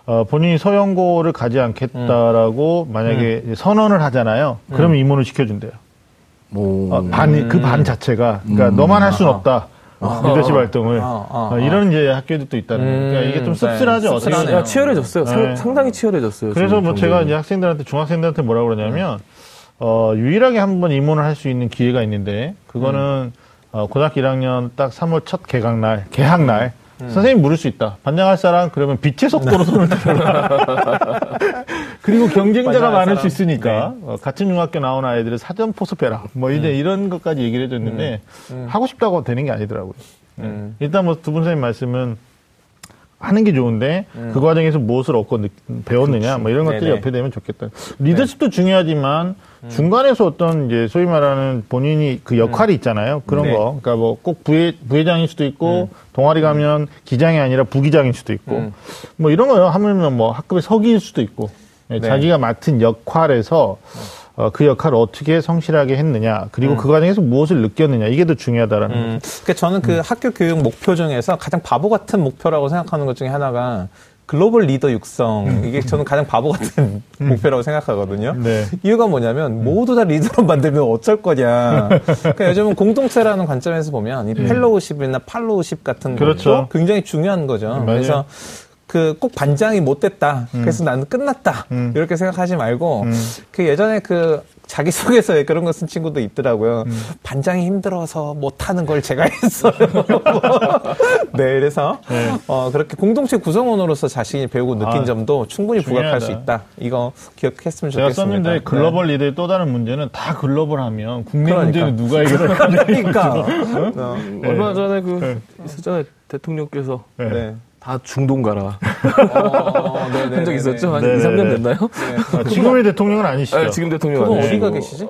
어, 본인이 서영고를 가지 않겠다라고 만약에 선언을 하잖아요. 그러면 임원을 시켜준대요. 뭐 어, 반, 그 반 자체가. 그러니까 너만 할 수는 없다. 리더십 활동을. 어, 어, 어, 이런 이제 학교도 또 있다는 거예요. 그러니까 이게 좀 음, 네. 씁쓸하죠. 어떻게 씁쓸하네요. 보면. 야, 치열해졌어요. 상, 네. 상당히 치열해졌어요. 그래서 뭐 제가 경쟁이. 이제 학생들한테, 중학생들한테 뭐라고 그러냐면, 어, 유일하게 한번 임원을 할 수 있는 기회가 있는데, 그거는, 어, 고등학교 1학년 딱 3월 첫 개강 날, 개학 날, 선생님 물을 수 있다. 반장할 사람? 그러면 빛의 속도로 손을 들어라. [LAUGHS] 그리고 경쟁자가 많을 수 사람. 있으니까, 어, 같은 중학교 나온 아이들을 사전 포섭해라. 뭐 이제 이런 것까지 얘기를 해줬는데, 하고 싶다고 되는 게 아니더라고요. 음. 일단 뭐 두 분 선생님 말씀은 하는 게 좋은데 그 과정에서 무엇을 얻고 느- 배웠느냐 뭐 이런 것들이 네네. 옆에 되면 좋겠다. 리더십도 중요하지만 중간에서 어떤 이제 소위 말하는 본인이 그 역할이 있잖아요. 그런 네. 거. 그러니까 뭐 꼭 부회 부회장일 수도 있고 동아리 가면 기장이 아니라 부기장일 수도 있고 음. 뭐 이런 거요. 하물며 뭐 학급의 서기일 수도 있고 예, 네. 자기가 맡은 역할에서 어, 그 역할을 어떻게 성실하게 했느냐 그리고 그 과정에서 무엇을 느꼈느냐 이게 더 중요하다라는 거죠. 음, 그러니까 저는 그 학교 교육 목표 중에서 가장 바보 같은 목표라고 생각하는 것 중에 하나가 글로벌 리더 육성. 이게 저는 가장 바보 같은 [LAUGHS] 목표라고 생각하거든요. 네. 이유가 뭐냐면 모두 다 리더로 만들면 어쩔 거냐. 그러니까 요즘은 공동체라는 관점에서 보면 이 fellowship이나 followship 같은 그렇죠. 것도 굉장히 중요한 거죠. 맞아요. 그래서 그 꼭 반장이 못 됐다. 그래서 나는 끝났다. 음. 이렇게 생각하지 말고 그 예전에 그 자기소개서에 그런 거 쓴 친구도 있더라고요. 반장이 힘들어서 못하는 걸 제가 했어요. [LAUGHS] 네, 그래서 어, 그렇게 공동체 구성원으로서 자신이 배우고 느낀 아, 점도 충분히 부각할 수 중요하다. 있다. 이거 기억했으면 제가 좋겠습니다. 썼는데 네. 글로벌 리더의 또 다른 문제는 다 글로벌하면 국내 그러니까. 문제는 누가 해결할 [LAUGHS] 거냐. 그러니까. 어, 얼마 전에 그 있었잖아요. 대통령께서 네. 네. 다 중동 가라 어, [LAUGHS] 네, 네, 한적 네, 있었죠? 한 네, 2, 3년 네, 네. 됐나요? 아, 지금의 대통령은 아니시죠? 아, 지금 대통령 아니시고. 어디가 계시지?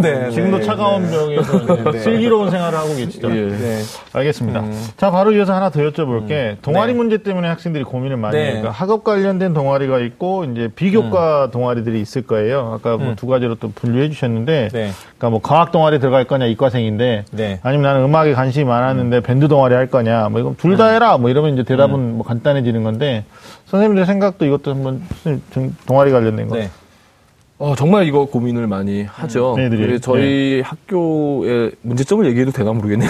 네, 지금도 네. 차가운 병에서 [LAUGHS] 네. 슬기로운 생활을 하고 계시죠. 예. 네. 알겠습니다. 자, 바로 이어서 하나 더 여쭤볼게. 동아리 네. 문제 때문에 학생들이 고민을 많이 네. 해요. 그러니까 학업 관련된 동아리가 있고, 이제 비교과 동아리들이 있을 거예요. 아까 뭐 두 가지로 또 분류해 주셨는데, 네. 그러니까 뭐 과학 동아리 들어갈 거냐, 이과생인데, 네. 아니면 나는 음악에 관심이 많았는데 밴드 동아리 할 거냐, 뭐 이건 둘 다 해라, 뭐 이러면 이제 대답은 뭐 간단해지는 건데, 선생님들 생각도 이것도 한번 선생님 좀 동아리 관련된 거. 네. 어, 정말 이거 고민을 많이 하죠. 네, 애들이. 그래서 저희 학교의 문제점을 얘기해도 되나 모르겠네요.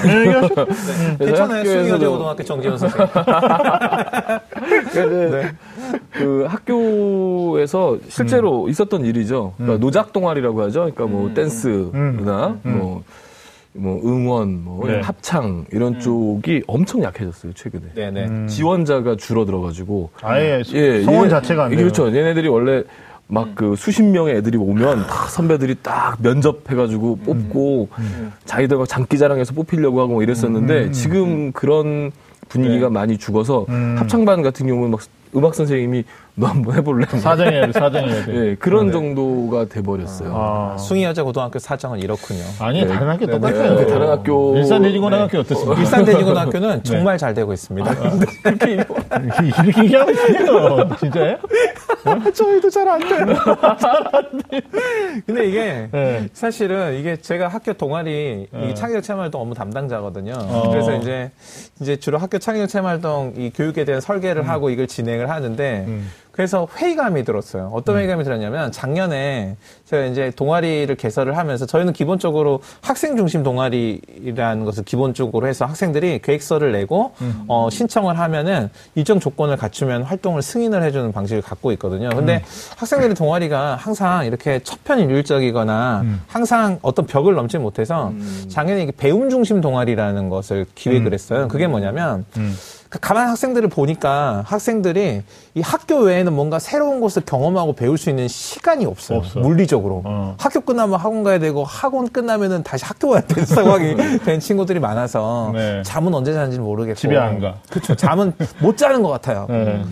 네, 괜찮아요. 수의여대고등학교 정지현 선생님. [LAUGHS] 네. [LAUGHS] 그 학교에서 실제로 있었던 일이죠. 그러니까 노작 동아리라고 하죠. 그러니까 뭐 댄스나 뭐, 뭐 응원, 뭐 네. 합창 이런 쪽이 엄청 약해졌어요 최근에. 네, 네. 지원자가 줄어들어가지고 아예 소- 예, 성원 얘네- 자체가 안 돼요. 그렇죠. 얘네들이 원래 막그 수십 명의 애들이 오면 다 선배들이 딱 면접해가지고 뽑고 자기들과 장기자랑해서 뽑히려고 하고 뭐 이랬었는데 지금 그런 분위기가 많이 죽어서 음. 합창반 같은 경우는 막 음악 선생님이 너 한번 해볼래? 뭐. 사정해야 돼, 사정해야 돼. 예, 그런 정도가 돼버렸어요. 아. 숭이여자 고등학교 사정은 이렇군요. 아니, 다른 학교 똑같아요. 네, 네, 다른 학교 일산대지고등학교 어떻습니까? 일산대지고등학교는 정말 잘 되고 있습니다. 이렇게 얘기하면 돼요. 진짜요? 저희도 [LAUGHS] 잘 안 돼요. 근데 이게 네. 사실은 이게 제가 학교 동아리 이 창의력 체험활동 업무 담당자거든요. 어. 그래서 이제 이제 주로 학교 창의력 체험활동 이 교육에 대한 설계를 하고 이걸 진행을 하는데 음. 그래서 회의감이 들었어요. 어떤 회의감이 들었냐면 작년에 제가 이제 동아리를 개설을 하면서 저희는 기본적으로 학생 중심 동아리라는 것을 기본적으로 해서 학생들이 계획서를 내고 어, 신청을 하면은 일정 조건을 갖추면 활동을 승인을 해주는 방식을 갖고 있거든요. 근데 학생들이 동아리가 항상 이렇게 천편일률적이거나 항상 어떤 벽을 넘지 못해서 작년에 이게 배움 중심 동아리라는 것을 기획을 했어요. 그게 뭐냐면 음. 그 가만 학생들을 보니까 학생들이 이 학교 외에는 뭔가 새로운 것을 경험하고 배울 수 있는 시간이 없어요. 없어. 물리적으로. 어. 학교 끝나면 학원 가야 되고 학원 끝나면은 다시 학교 와야 되는 [LAUGHS] 상황이 된 친구들이 많아서 네. 잠은 언제 자는지 모르겠고 집에 안 가. 그렇죠. 잠은 못 자는 것 같아요. 네.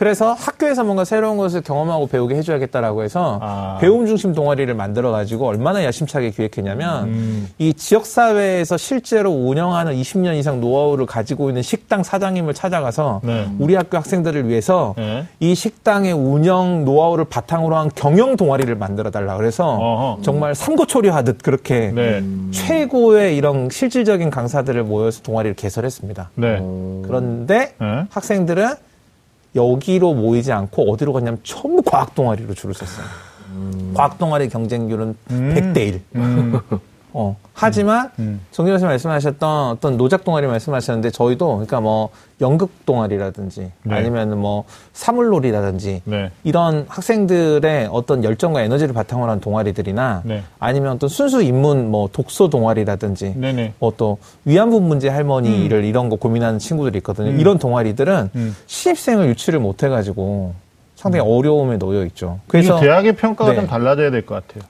그래서 학교에서 뭔가 새로운 것을 경험하고 배우게 해줘야겠다라고 해서 아. 배움 중심 동아리를 만들어 가지고 얼마나 야심차게 기획했냐면 음. 이 지역 사회에서 실제로 운영하는 20년 이상 노하우를 가지고 있는 식당 사장님을 찾아가서 네. 우리 학교 학생들을 위해서 네. 이 식당의 운영 노하우를 바탕으로 한 경영 동아리를 만들어 달라 그래서 어허. 정말 삼고초려하듯 그렇게 네. 최고의 이런 실질적인 강사들을 모여서 동아리를 개설했습니다. 네. 그런데 네. 학생들은 여기로 모이지 않고 어디로 갔냐면 전부 과학 동아리로 줄을 섰어요. 과학 동아리 경쟁률은 음. 100대 1. 어. 하지만 음. 정규 교수님 말씀하셨던 어떤 노작 동아리 말씀하셨는데 저희도 그러니까 뭐 연극 동아리라든지 네. 아니면 뭐 사물놀이라든지 네. 이런 학생들의 어떤 열정과 에너지를 바탕으로 한 동아리들이나 네. 아니면 어떤 순수 인문 뭐 독서 동아리라든지 네네. 뭐또 위안부 문제 할머니를 이런 거 고민하는 친구들이 있거든요. 이런 동아리들은 음. 신입생을 유치를 못 해가지고 상당히 어려움에 놓여 있죠. 그래서 그래서 대학의 평가가 네. 좀 달라져야 될 것 같아요.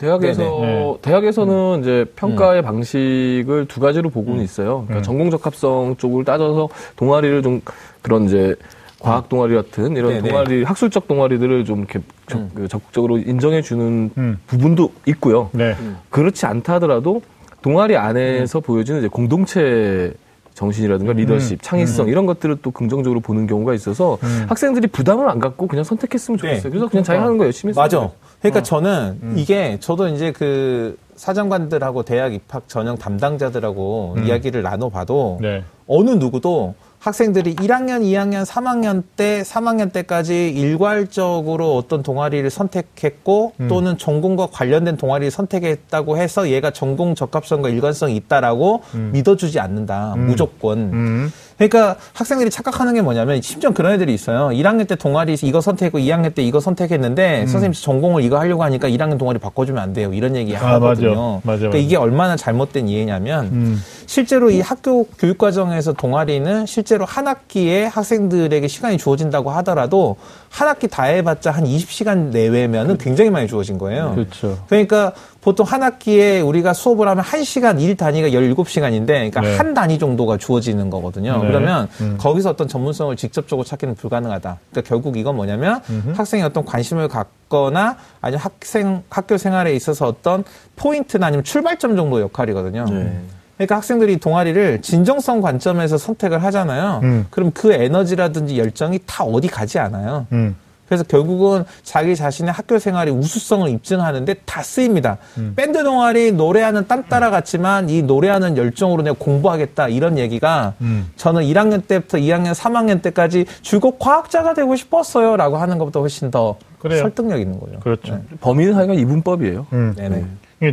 대학에서 네네. 네. 대학에서는 이제 평가의 방식을 두 가지로 보고는 있어요. 그러니까 음. 전공 적합성 쪽을 따져서 동아리를 좀 그런 이제 과학 동아리 같은 이런 네네. 동아리 학술적 동아리들을 좀 이렇게 적, 그 적극적으로 인정해 주는 음. 부분도 있고요. 네. 그렇지 않다 하더라도 동아리 안에서 보여지는 이제 공동체 정신이라든가 리더십, 창의성 이런 것들을 또 긍정적으로 보는 경우가 있어서 음. 학생들이 부담을 안 갖고 그냥 선택했으면 좋겠어요. 네. 그래서 그냥 자기 하는 거 열심히 했어요. 맞아. 그러니까 저는 이게 저도 이제 그 사정관들하고 대학 입학 전형 담당자들하고 이야기를 나눠봐도 네. 어느 누구도 학생들이 1학년, 2학년, 3학년 때, 3학년 때까지 일괄적으로 어떤 동아리를 선택했고 또는 전공과 관련된 동아리를 선택했다고 해서 얘가 전공 적합성과 일관성이 있다라고 믿어주지 않는다. 무조건. 음. 그러니까 학생들이 착각하는 게 뭐냐면 심지어 그런 애들이 있어요. 1학년 때 동아리 이거 선택했고 2학년 때 이거 선택했는데 선생님 전공을 이거 하려고 하니까 1학년 동아리 바꿔주면 안 돼요. 이런 얘기 아, 하거든요. 맞아. 맞아, 그러니까. 이게 얼마나 잘못된 이해냐면 음. 실제로 이 학교 교육 과정에서 동아리는 실제로 한 학기에 학생들에게 시간이 주어진다고 하더라도 한 학기 다 해봤자 한 20시간 내외면은 굉장히 많이 주어진 거예요. 그렇죠. 그러니까 보통 한 학기에 우리가 수업을 하면 1시간, 일 단위가 17시간인데, 그러니까 네. 한 단위 정도가 주어지는 거거든요. 네. 그러면 음. 거기서 어떤 전문성을 직접적으로 찾기는 불가능하다. 그러니까 결국 이건 뭐냐면 학생이 어떤 관심을 갖거나 아니면 학생, 학교 생활에 있어서 어떤 포인트나 아니면 출발점 정도 역할이거든요. 네. 그러니까 학생들이 동아리를 진정성 관점에서 선택을 하잖아요. 음. 그럼 그 에너지라든지 열정이 다 어디 가지 않아요. 음. 그래서 결국은 자기 자신의 학교 생활의 우수성을 입증하는데 다 쓰입니다. 밴드 동아리 노래하는 딴 따라 같지만 이 노래하는 열정으로 내가 공부하겠다 이런 얘기가 음. 저는 1학년 때부터 2학년, 3학년 때까지 줄곧 과학자가 되고 싶었어요라고 하는 것보다 훨씬 더 그래요. 설득력 있는 거죠. 그렇죠. 네. 범위는 하여간 이분법이에요. 음. 네네.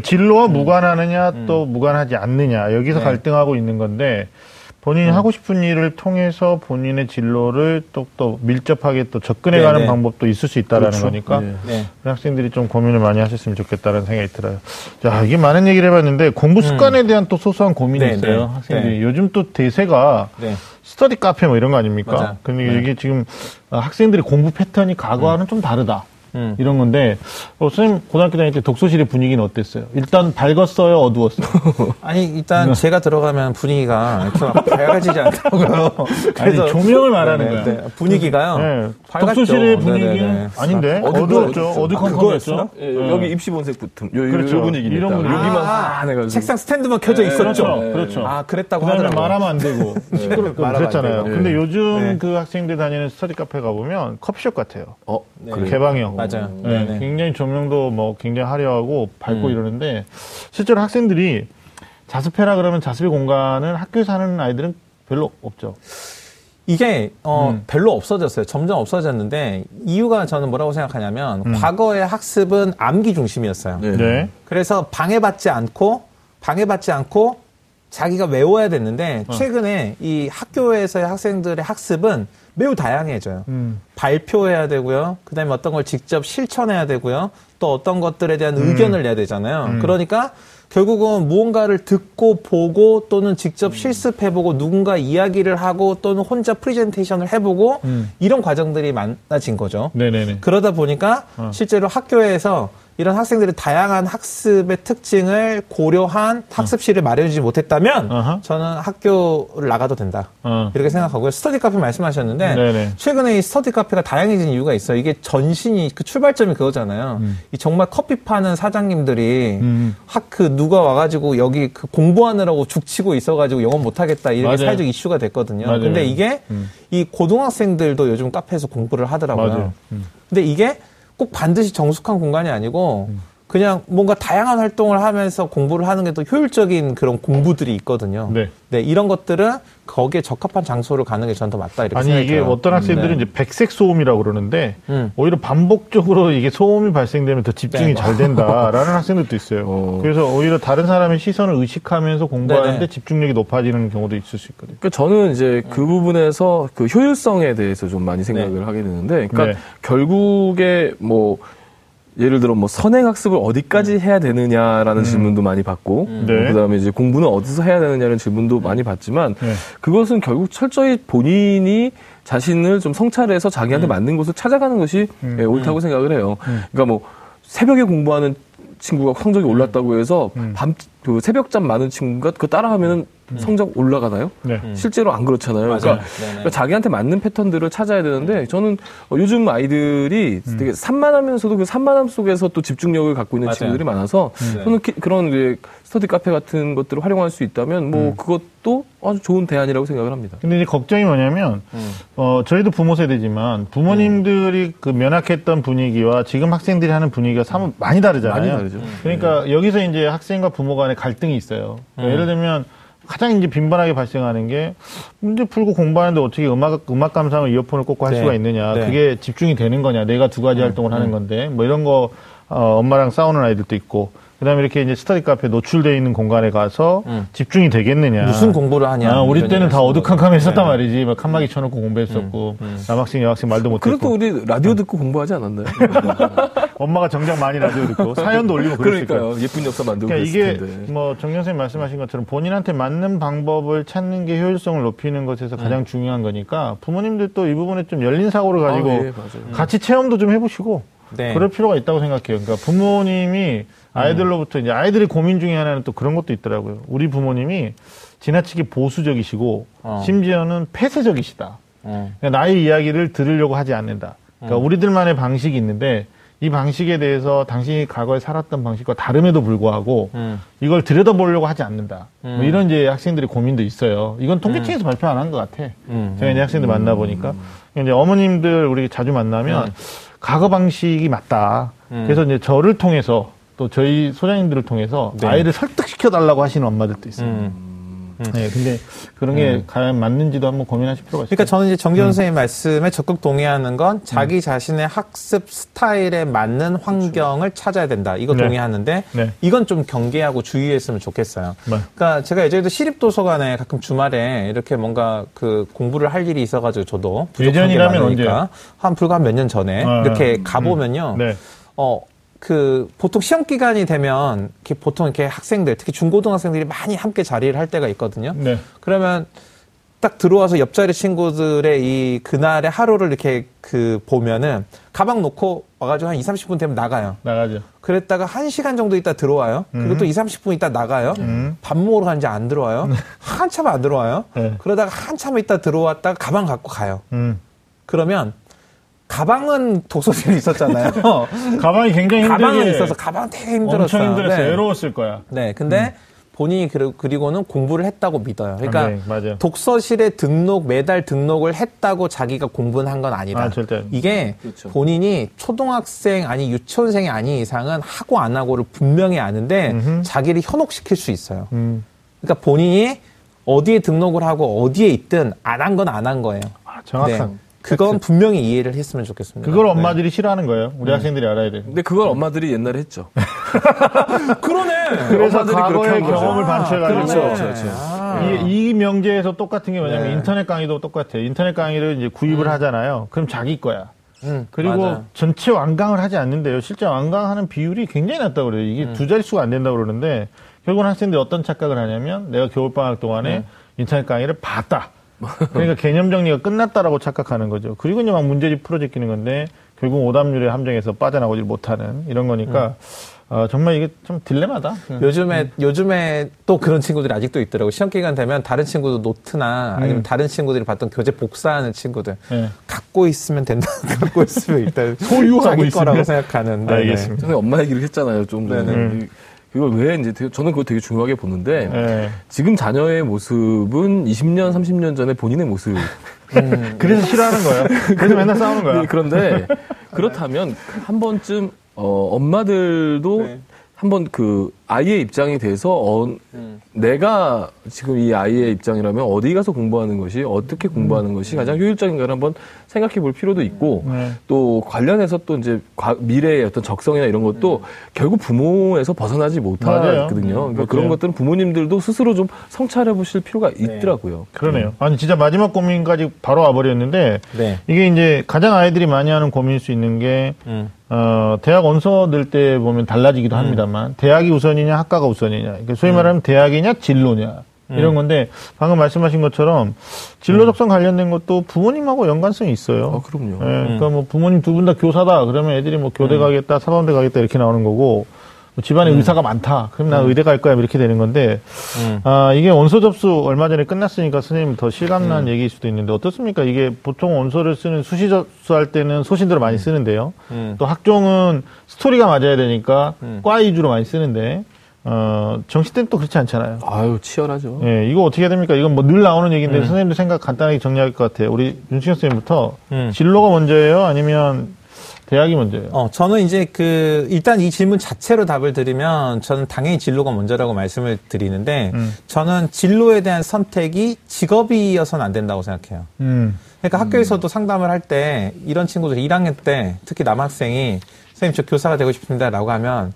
진로와 무관하느냐 또 무관하지 않느냐 여기서 네. 갈등하고 있는 건데 본인이 하고 싶은 일을 통해서 본인의 진로를 또, 또 밀접하게 또 접근해가는 네, 네. 방법도 있을 수 있다라는 그렇죠. 거니까 네. 네. 학생들이 좀 고민을 많이 하셨으면 좋겠다는 생각이 들어요. 자, 이게 많은 얘기를 해봤는데 공부 습관에 대한 또 소소한 고민이 네, 있어요. 네. 학생들이 네. 요즘 또 대세가 네. 스터디 카페 뭐 이런 거 아닙니까? 맞아. 근데 네. 이게 지금 어, 학생들의 공부 패턴이 과거와는 좀 다르다. 음. 이런 건데 어, 선생님 고등학교 다닐 때 독서실의 분위기는 어땠어요? 일단 밝았어요, 어두웠어요? [LAUGHS] 아니 일단 제가 들어가면 분위기가 이렇게 막 [LAUGHS] 밝아지지 않더라고요. 아니, 조명을 말하는 거야. 분위기가요. 네. 밝았죠. 독서실의 분위기는 네네네. 아닌데 어둡죠, 어두웠죠, 어둡죠. 어두컴컴했죠. 예, 여기 입시 본색 붙음. 요, 요, 그렇죠. 요 분위기니까. 이런 분위기. 여기만 아, 환해가지고. 책상 스탠드만 켜져 네, 있었죠. 그렇죠, 그렇죠. 아 그랬다고 하더라고요. 말하면 안 되고 시끄럽고 그랬잖아요. 근데 요즘 네. 그 학생들 다니는 스터디 카페 가 보면 커피숍 같아요. 어, 네. 개방형. 맞아요. 네, 네네. 굉장히 조명도 뭐 굉장히 화려하고 밝고 음. 이러는데 실제로 학생들이 자습해라 그러면 자습의 공간은 학교에서 하는 아이들은 별로 없죠. 이게 어, 음. 별로 없어졌어요. 점점 없어졌는데 이유가 저는 뭐라고 생각하냐면 음. 과거의 학습은 암기 중심이었어요. 네. 네. 그래서 방해받지 않고 방해받지 않고 자기가 외워야 됐는데 어. 최근에 이 학교에서의 학생들의 학습은 매우 다양해져요. 음. 발표해야 되고요. 그다음에 어떤 걸 직접 실천해야 되고요. 또 어떤 것들에 대한 의견을 내야 되잖아요. 음. 그러니까 결국은 무언가를 듣고 보고 또는 직접 실습해보고 누군가 이야기를 하고 또는 혼자 프레젠테이션을 해보고 음. 이런 과정들이 많아진 거죠. 네네네. 그러다 보니까 어. 실제로 학교에서 이런 학생들이 다양한 학습의 특징을 고려한 학습실을 마련하지 못했다면 어허. 저는 학교를 나가도 된다. 어. 이렇게 생각하고요. 스터디 카페 말씀하셨는데 네네. 최근에 이 스터디 카페가 다양해진 이유가 있어요. 이게 전신이 그 출발점이 그거잖아요. 이 정말 커피 파는 사장님들이 음. 학그 누가 와가지고 여기 그 공부하느라고 죽치고 있어가지고 영업 못하겠다 이렇게 맞아요. 사회적 이슈가 됐거든요. 맞아요. 근데 이게 음. 이 고등학생들도 요즘 카페에서 공부를 하더라고요. 맞아요. 음. 근데 이게 꼭 반드시 정숙한 공간이 아니고 그냥 뭔가 다양한 활동을 하면서 공부를 하는 게 더 효율적인 그런 공부들이 있거든요. 네. 이런 것들은 거기에 적합한 장소를 가는 게 저는 더 맞다 이렇게 아니 생각이 이게 들어요. 어떤 학생들은 네. 이제 백색 소음이라고 그러는데 음. 오히려 반복적으로 이게 소음이 발생되면 더 집중이 네. 잘 된다라는 [LAUGHS] 학생들도 있어요. 어. 그래서 오히려 다른 사람의 시선을 의식하면서 공부하는데 네네. 집중력이 높아지는 경우도 있을 수 있거든요. 그러니까 저는 이제 그 부분에서 그 효율성에 대해서 좀 많이 생각을 네. 하게 되는데, 그러니까 네. 결국에 뭐 예를 들어 뭐 선행 학습을 어디까지 해야 되느냐라는 질문도 많이 받고, 음. 네. 그다음에 이제 공부는 어디서 해야 되느냐는 질문도 많이 받지만, 네. 그것은 결국 철저히 본인이 자신을 좀 성찰해서 자기한테 맞는 곳을 찾아가는 것이 음. 예, 옳다고 생각을 해요. 그러니까 뭐 새벽에 공부하는 친구가 성적이 올랐다고 해서 음. 밤 그 새벽잠 많은 친구가 그거 따라하면은 성적 올라가나요? 네. 실제로 안 그렇잖아요. 맞아요. 그러니까, 네네. 그러니까 자기한테 맞는 패턴들을 찾아야 되는데 저는 어, 요즘 아이들이 되게 산만하면서도 그 산만함 속에서 또 집중력을 갖고 있는 맞아요. 친구들이 많아서 네. 저는 키- 그런 이제 스터디 카페 같은 것들을 활용할 수 있다면 뭐 그것도 아주 좋은 대안이라고 생각을 합니다. 근데 이제 걱정이 뭐냐면 음. 어 저희도 부모 세대지만 부모님들이 그 면학했던 분위기와 지금 학생들이 하는 분위기가 사뭇 많이 다르잖아요. 많이 다르죠. 그러니까 여기서 이제 학생과 부모 간의 갈등이 있어요. 그러니까 예를 들면 가장 이제 빈번하게 발생하는 게 문제 풀고 공부하는데 어떻게 음악 음악 감상을 이어폰을 꽂고 할 네. 수가 있느냐. 네. 그게 집중이 되는 거냐. 내가 두 가지 활동을 하는 건데 뭐 이런 거 어, 엄마랑 싸우는 아이들도 있고 그다음에 이렇게 이제 스터디 카페 노출돼 있는 공간에 가서 음. 집중이 되겠느냐. 무슨 공부를 하냐. 아, 우리 때는 다 하시는 어두컴컴했었단 거예요. 말이지. 막 칸막이 쳐놓고 공부했었고 남학생 여학생 말도 그래도 못했고 우리 라디오 듣고 공부하지 않았나요? [LAUGHS] 엄마가 정작 많이 라디오 듣고 사연도 올리고. 그러니까요. 예쁜 역사 만들고 그러니까 이게 텐데. 뭐정 선생님 말씀하신 것처럼 본인한테 맞는 방법을 찾는 게 효율성을 높이는 것에서 음. 가장 중요한 거니까 부모님들도 이 부분에 좀 열린 사고를 가지고 아, 예, 맞아요. 같이 체험도 좀 해보시고 네. 그럴 필요가 있다고 생각해요. 그러니까 부모님이 아이들로부터 이제 아이들의 고민 중에 하나는 또 그런 것도 있더라고요. 우리 부모님이 지나치게 보수적이시고 어. 심지어는 폐쇄적이시다. 어. 그러니까 나의 이야기를 들으려고 하지 않는다. 그러니까 우리들만의 방식이 있는데 이 방식에 대해서 당신이 과거에 살았던 방식과 다름에도 불구하고 음. 이걸 들여다보려고 하지 않는다. 뭐 음. 이런 이제 학생들의 고민도 있어요. 이건 통계청에서 발표 안 한 것 같아. 음. 제가 이제 학생들 만나보니까. 이제 어머님들 우리 자주 만나면 음. 과거 방식이 맞다. 음. 그래서 이제 저를 통해서 또 저희 소장님들을 통해서 네. 아이를 설득시켜 달라고 하시는 엄마들도 있어요. 음. 네, 근데 그런 게 과연 맞는지도 한번 고민하실 필요가 있어요. 그러니까 저는 이제 정기현 선생님 말씀에 적극 동의하는 건 자기 자신의 학습 스타일에 맞는 환경을 찾아야 된다. 이거 네. 동의하는데 네. 이건 좀 경계하고 주의했으면 좋겠어요. 네. 그러니까 제가 예전에도 시립 도서관에 가끔 주말에 이렇게 뭔가 그 공부를 할 일이 있어가지고 저도 부족한 게 많으니까 한 불과 한 몇 년 전에 아, 이렇게 가보면요. 네. 어, 그, 보통 시험 기간이 되면, 이렇게 보통 이렇게 학생들, 특히 중고등학생들이 많이 함께 자리를 할 때가 있거든요. 네. 그러면 딱 들어와서 옆자리 친구들의 이 그날의 하루를 이렇게 그 보면은 가방 놓고 와가지고 한 2, 30분 되면 나가요. 나가죠. 그랬다가 한 시간 정도 있다 들어와요. 그리고 또 2, 30분 있다 나가요. 밥 먹으러 가는지 안 들어와요. 한참 안 들어와요. 네. 그러다가 한참 있다 들어왔다가 가방 갖고 가요. 음. 그러면 가방은 독서실에 있었잖아요. [LAUGHS] 가방이 굉장히 힘들게 가방은 있어서 가방 되게 힘들었어요. 엄청 힘들었어요. 네. 외로웠을 거야. 네, 근데 본인이 그리- 그리고는 공부를 했다고 믿어요. 그러니까 네, 맞아요. 독서실에 등록 매달 등록을 했다고 자기가 공부는 한 건 아니다. 아, 절대. 이게 그렇죠. 본인이 초등학생 아니 유치원생이 아닌 이상은 하고 안 하고를 분명히 아는데 음흠. 자기를 현혹시킬 수 있어요. 음. 그러니까 본인이 어디에 등록을 하고 어디에 있든 안 한 건 안 한 거예요. 아, 정확한. 네. 그건 분명히 이해를 했으면 좋겠습니다. 그걸 네. 엄마들이 싫어하는 거예요. 우리 학생들이 알아야 돼. 근데 그걸 엄마들이 옛날에 했죠. [LAUGHS] 그러네. 그래서 과거의. 경험을 반추해가지고 그렇죠, 그렇죠, 그렇죠. 아. 이, 이 명제에서 똑같은 게 뭐냐면 네. 인터넷 강의도 똑같아요. 인터넷 강의를 이제 구입을 하잖아요. 그럼 자기 거야. 음, 그리고 맞아요. 전체 완강을 하지 않는데요. 실제 완강하는 비율이 굉장히 낮다고 그래요. 이게 음. 두 자릿수가 안 된다고 그러는데 결국은 학생들이 어떤 착각을 하냐면 내가 겨울방학 동안에 네. 인터넷 강의를 봤다. 그러니까 개념 정리가 끝났다라고 착각하는 거죠. 그리고 이제 막 문제집 풀어제끼는 건데 결국 오답률의 함정에서 빠져나오질 못하는 이런 거니까 어, 정말 이게 좀 딜레마다. 요즘에 요즘에 또 그런 친구들이 아직도 있더라고. 시험 기간 되면 다른 친구도 노트나 아니면 다른 친구들이 봤던 교재 복사하는 친구들 네. 갖고 있으면 된다. [LAUGHS] 갖고 있으면 일단 소유하고 있으면. 거라고 생각하는. 네네. 알겠습니다. 전에 엄마 얘기를 했잖아요. 좀 전에. 네네. 이- 그걸 왜 이제 되게- 저는 그거 되게 중요하게 보는데 네. 지금 자녀의 모습은 20년, 30년 전에 본인의 모습. 그래서 싫어하는 거예요. 그래서 맨날 싸우는 거야. 네, 그런데 그렇다면 한 번쯤 어, 엄마들도 네. 한번 그 아이의 입장이 돼서 어, 내가 지금 이 아이의 입장이라면 어디 가서 공부하는 것이 어떻게 공부하는 것이 가장 효율적인가를 한번 생각해 볼 필요도 있고 네. 또 관련해서 또 이제 과- 미래의 어떤 적성이나 이런 것도 결국 부모에서 벗어나지. 못하거든요. 그러니까 그렇죠. 그런 것들은 부모님들도 스스로 좀 성찰해 보실 필요가 있더라고요. 그러네요. 아니 진짜 마지막 고민까지 바로 와버렸는데 네. 이게 이제 가장 아이들이 많이 하는 고민일 수 있는 게 음. 어, 대학 원서 낼 때 보면 달라지기도 합니다만 대학이 우선이냐 학과가 우선이냐. 그러니까 소위 말하면 대학이냐 진로냐. 이런 건데 방금 말씀하신 것처럼 진로 적성 관련된 것도 부모님하고 연관성이 있어요. 어, 그럼요. 예, 그러니까 뭐 부모님 두 분 다 교사다. 그러면 애들이 뭐 교대 가겠다 사범대 가겠다 이렇게 나오는 거고 뭐 집안에 의사가 많다 그럼 나 의대 갈 거야 이렇게 되는 건데 음. 아 이게 원서 접수 얼마 전에 끝났으니까 선생님 더 실감난 얘기일 수도 있는데 어떻습니까 이게 보통 원서를 쓰는 수시 접수할 때는 소신대로 많이 쓰는데요 음. 또 학종은 스토리가 맞아야 되니까 음. 과 위주로 많이 쓰는데 어 정시 때는 또 그렇지 않잖아요 아유 치열하죠. 예, 이거 어떻게 해야 됩니까? 이건 뭐 늘 나오는 얘기인데 음. 선생님도 생각 간단하게 정리할 것 같아요. 우리 윤승현 선생님부터 음. 진로가 먼저예요? 아니면 대학이 먼저예요? 어, 저는 이제 그, 일단 이 질문 자체로 답을 드리면 저는 당연히 진로가 먼저라고 말씀을 드리는데 음. 저는 진로에 대한 선택이 직업이어서는 안 된다고 생각해요. 음. 그러니까 학교에서도 상담을 할 때 이런 친구들이 1학년 때 특히 남학생이 선생님 저 교사가 되고 싶습니다 라고 하면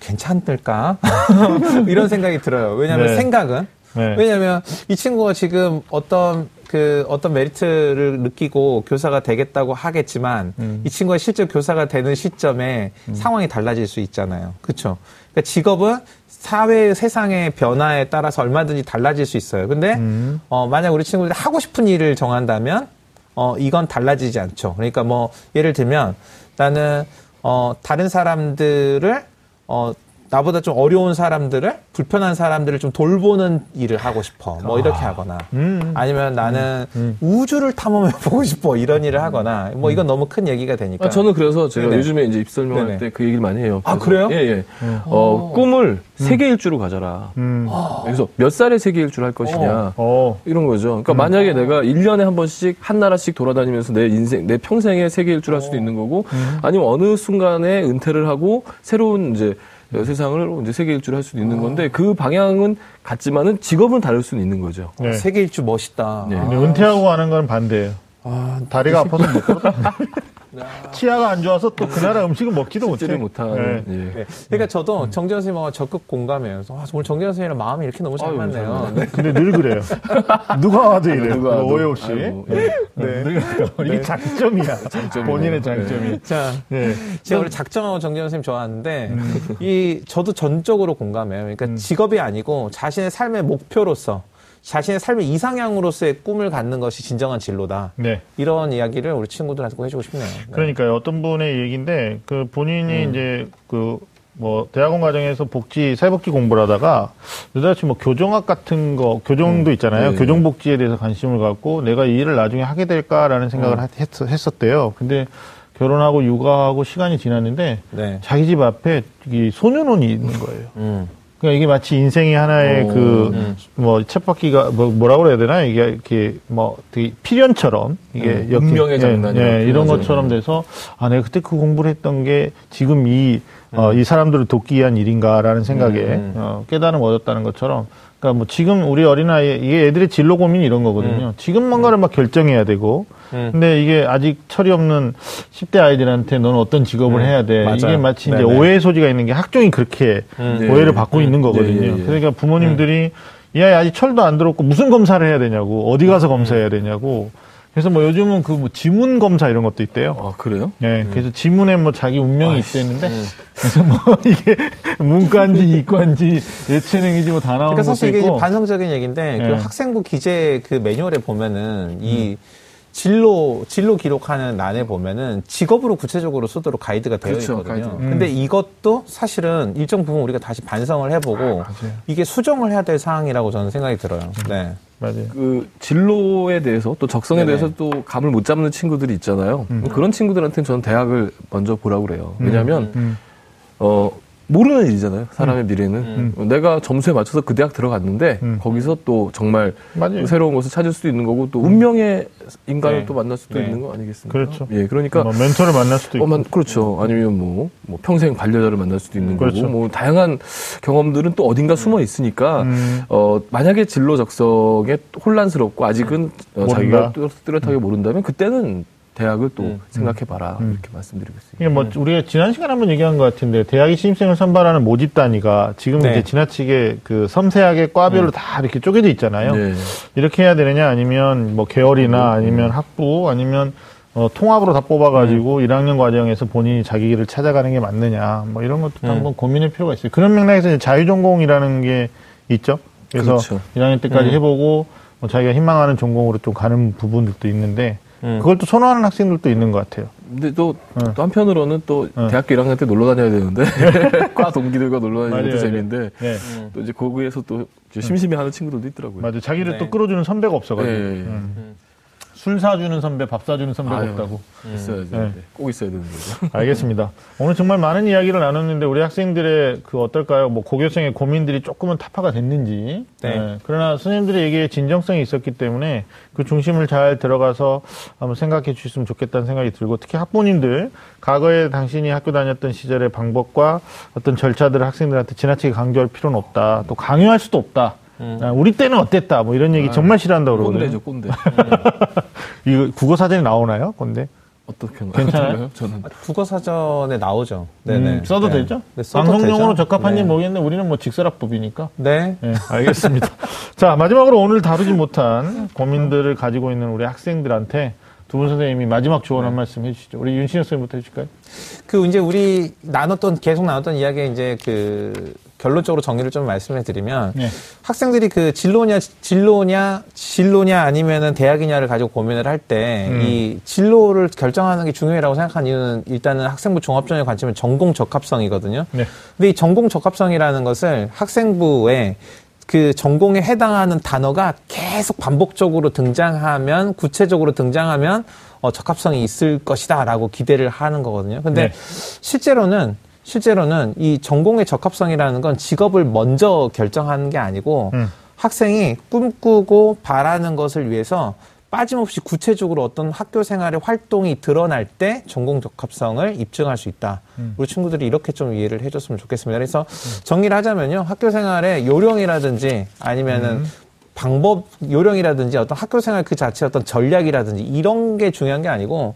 괜찮을까? [LAUGHS] 이런 생각이 들어요. 왜냐하면 네. 생각은 네. 왜냐하면 이 친구가 지금 어떤 그 어떤 메리트를 느끼고 교사가 되겠다고 하겠지만 음. 이 친구가 실제 교사가 되는 시점에 상황이 달라질 수 있잖아요. 그렇죠? 그러니까 직업은 사회 세상의 변화에 따라서 얼마든지 달라질 수 있어요. 근데 음. 어, 만약 우리 친구들이 하고 싶은 일을 정한다면 어, 이건 달라지지 않죠. 그러니까 뭐 예를 들면 나는 어, 다른 사람들을 어, 나보다 좀 어려운 사람들을 불편한 사람들을 좀 돌보는 일을 하고 싶어. 뭐 이렇게 하거나 음. 아니면 나는 우주를 탐험해 [LAUGHS] 보고 싶어. 이런 일을 하거나 뭐 이건 너무 큰 얘기가 되니까. 아, 저는 그래서 제가 네네. 요즘에 이제 입설명할. 때 그 얘기를 많이 해요. 아, 그래요? 예, 예. 어, 꿈을 세계 일주로 가져라. 음. 그래서 몇 살에 세계 일주를 할 것이냐. 어. 이런 거죠. 그러니까 만약에 내가 1년에 한 번씩 한 나라씩 돌아다니면서 내 인생, 내 평생에 세계 일주를 할 수도 있는 거고, 아니면 어느 순간에 은퇴를 하고 새로운 이제 세상을 이제 세계 일주를 할 수도 있는 건데, 그 방향은 같지만은 직업은 다를 수는 있는 거죠. 네. 세계 일주 멋있다. 네. 근데 은퇴하고 하는 건 반대예요. 아, 다리가 아파서 못 걸어. [LAUGHS] 치아가 안 좋아서 또 그 나라 음식을 먹지도 [LAUGHS] 못해. 못하는. 네. 예. 네. 그러니까 저도 정재현 선생님하고 적극 공감해요. 그래서 아, 오늘 정재현 선생님이랑 마음이 이렇게 너무 잘 아유, 맞네요. 네. 근데 늘 그래요. 누가 와도 이래요. 누가 와도. 오해 없이. 아이고, 네. 예. 늘 그래요. 이게 장점이야. 장점이네요. 본인의 장점이. 자, 네. 제가 원래 작정하고 정재현 선생님 좋아하는데 이 저도 전적으로 공감해요. 그러니까 직업이 아니고 자신의 삶의 목표로서 자신의 삶의 이상향으로서의 꿈을 갖는 것이 진정한 진로다. 네. 이런 이야기를 우리 친구들한테 꼭 해주고 싶네요. 네. 그러니까요. 어떤 분의 얘기인데 그 본인이 이제 그 뭐 대학원 과정에서 복지 사회복지 공부를 하다가 느닷없이 뭐 교정학 같은 거 교정도 있잖아요. 네. 교정복지에 대해서 관심을 갖고 내가 이 일을 나중에 하게 될까라는 생각을 했, 했었대요. 근데 결혼하고 육아하고 시간이 지났는데 네. 자기 집 앞에 이 소년원이 있는 거예요. 음. 그러니까 이게 마치 인생의 하나의 오, 그, 뭐, 쳇바퀴가, 뭐, 뭐라고 그래야 되나? 이게 이렇게, 뭐, 되게 필연처럼, 이게, 음, 엮인- 운명의 예, 장난이라고 예, 이런. 것처럼 돼서, 아, 내가 그때 그 공부를 했던 게 지금 이, 어, 이 사람들을 돕기 위한 일인가라는 생각에, 음. 어, 깨달음을 얻었다는 것처럼, 그러니까 뭐 지금 우리 어린아이, 이게 애들의 진로 고민이 이런 거거든요. 지금 뭔가를 막 결정해야 되고, 음. 근데 이게 아직 철이 없는 10대 아이들한테 너는 어떤 직업을 음, 해야 돼. 맞아요. 이게 마치 이제 네네. 오해의 소지가 있는 게 학종이 그렇게 음. 오해를 네. 받고 있는 거거든요. 예, 예, 예. 그러니까 부모님들이 이 아이 아직 철도 안 들었고 무슨 검사를 해야 되냐고 어디 가서 검사해야 되냐고 그래서 뭐 요즘은 그 뭐 지문 검사 이런 것도 있대요. 아, 그래요? 예, 그래서 지문에 뭐 자기 운명이 있대는데 음. 그래서 뭐 [LAUGHS] 이게 문과인지 이과인지 예체능인지 뭐 다 나오는 그러니까 것도 사실 이게 있고 반성적인 얘기인데 그 네. 학생부 기재 그 매뉴얼에 보면은 이 진로 진로 기록하는 난에 보면은 직업으로 구체적으로 쓰도록 가이드가 되어 그렇죠, 있거든요. 가이드. 근데 이것도 사실은 일정 부분 우리가 다시 반성을 해보고 이게 수정을 해야 될 사항이라고 저는 생각이 들어요. 네. 맞아요. 그 진로에 대해서 또 적성에 네네. 대해서 또 감을 못 잡는 친구들이 있잖아요. 음. 그런 친구들한테는 저는 대학을 먼저 보라고 그래요. 왜냐하면 음. 어 모르는 일이잖아요. 사람의 미래는 내가 점수에 맞춰서 그 대학 들어갔는데 음. 거기서 또 정말 맞아요. 새로운 것을 찾을 수도 있는 거고 또 운명의 인간을 네. 또 만날 수도 네. 있는 거 아니겠습니까? 그렇죠. 예, 그러니까 뭐 멘토를 만날 수도 있고. 어, 만, 그렇죠. 아니면 뭐, 뭐 평생 반려자를 만날 수도 있는 그렇죠. 거고, 뭐 다양한 경험들은 또 어딘가 숨어 있으니까, 음. 어, 만약에 진로 적성에 혼란스럽고 아직은 어. 자기가 뚜- 뚜렷하게 모른다면 그때는 대학을 또 음. 생각해봐라 음. 이렇게 말씀드리고 있습니다. 뭐 우리가 지난 시간에 한번 얘기한 것 같은데 대학이 신입생을 선발하는 모집 단위가 지금 네. 이제 지나치게 그 섬세하게 과별로 다 이렇게 쪼개져 있잖아요. 네. 이렇게 해야 되느냐 아니면 뭐 계열이나 아니면 학부 아니면 어, 통합으로 다 뽑아가지고 1학년 과정에서 본인이 자기 길을 찾아가는 게 맞느냐 뭐 이런 것도 음. 한번 고민할 필요가 있어요. 그런 맥락에서 이제 자유전공이라는 게 있죠. 그래서 그렇죠. 1학년 때까지 음. 해보고 뭐 자기가 희망하는 전공으로 좀 가는 부분들도 있는데 음. 그걸 또 선호하는 학생들도 있는 것 같아요. 근데 또, 어. 또 한편으로는 또 어. 대학교 1학년 때 놀러 다녀야 되는데, [LAUGHS] 과 동기들과 놀러 다니는 것도. 재미인데, 네. 또 이제 거기에서 또 이제 심심해 하는 친구들도 있더라고요. 맞아. 자기를 네. 또 끌어주는 선배가 없어가지고. 예, 예, 예. 음. 술 사주는 선배, 밥 사주는 선배가 아유. 없다고. 있어야죠. 네. 네. 꼭 있어야 되는 거죠. [LAUGHS] 알겠습니다. 오늘 정말 많은 이야기를 나눴는데 우리 학생들의 그 어떨까요? 뭐 고교생의 고민들이 조금은 타파가 됐는지. 네. 예. 그러나 선생님들의 얘기에 진정성이 있었기 때문에 그 중심을 잘 들어가서 한번 생각해 주셨으면 좋겠다는 생각이 들고 특히 학부모님들 과거에 당신이 학교 다녔던 시절의 방법과 어떤 절차들을 학생들한테 지나치게 강조할 필요는 없다. 또 강요할 수도 없다. 아, 우리 때는 어땠다. 뭐 이런 얘기 정말 싫어한다고 그러거든요. 꼰대죠, 꼰대. [LAUGHS] 이거 국어 사전에 나오나요? 근데 어떻게 괜찮아요? [LAUGHS] 저는 국어 사전에 나오죠. 네네. 음, 써도 네. 되죠? 네, 써도 방송용으로 되죠. 적합한지 네. 모르겠는데 우리는 뭐 직설학법이니까. 네. 네, 알겠습니다. [LAUGHS] 자, 마지막으로 오늘 다루지 못한 고민들을 가지고 있는 우리 학생들한테 두 분 선생님이 마지막 조언 한 말씀 해주시죠. 우리 윤신혁 선생님부터 해주실까요? 그 이제 우리 나눴던 계속 나눴던 이야기 이제 그 결론적으로 정리를 좀 말씀해 드리면 네. 학생들이 그 진로냐 진로냐 진로냐 아니면은 대학이냐를 가지고 고민을 할 때이 음. 진로를 결정하는 게 중요하다고 생각하는 이유는 일단은 학생부 종합전의 관점은 전공 적합성이거든요. 네. 근데 이 전공 적합성이라는 것을 학생부에 그 전공에 해당하는 단어가 계속 반복적으로 등장하면 구체적으로 등장하면 어, 적합성이 있을 것이다라고 기대를 하는 거거든요. 근데 네. 실제로는 실제로는 이 전공의 적합성이라는 건 직업을 먼저 결정하는 게 아니고 음. 학생이 꿈꾸고 바라는 것을 위해서 빠짐없이 구체적으로 어떤 학교 생활의 활동이 드러날 때 전공 적합성을 입증할 수 있다. 음. 우리 친구들이 이렇게 좀 이해를 해줬으면 좋겠습니다. 그래서 정리를 하자면요. 학교 생활의 요령이라든지 아니면은 음. 방법 요령이라든지 어떤 학교 생활 그 자체 어떤 전략이라든지 이런 게 중요한 게 아니고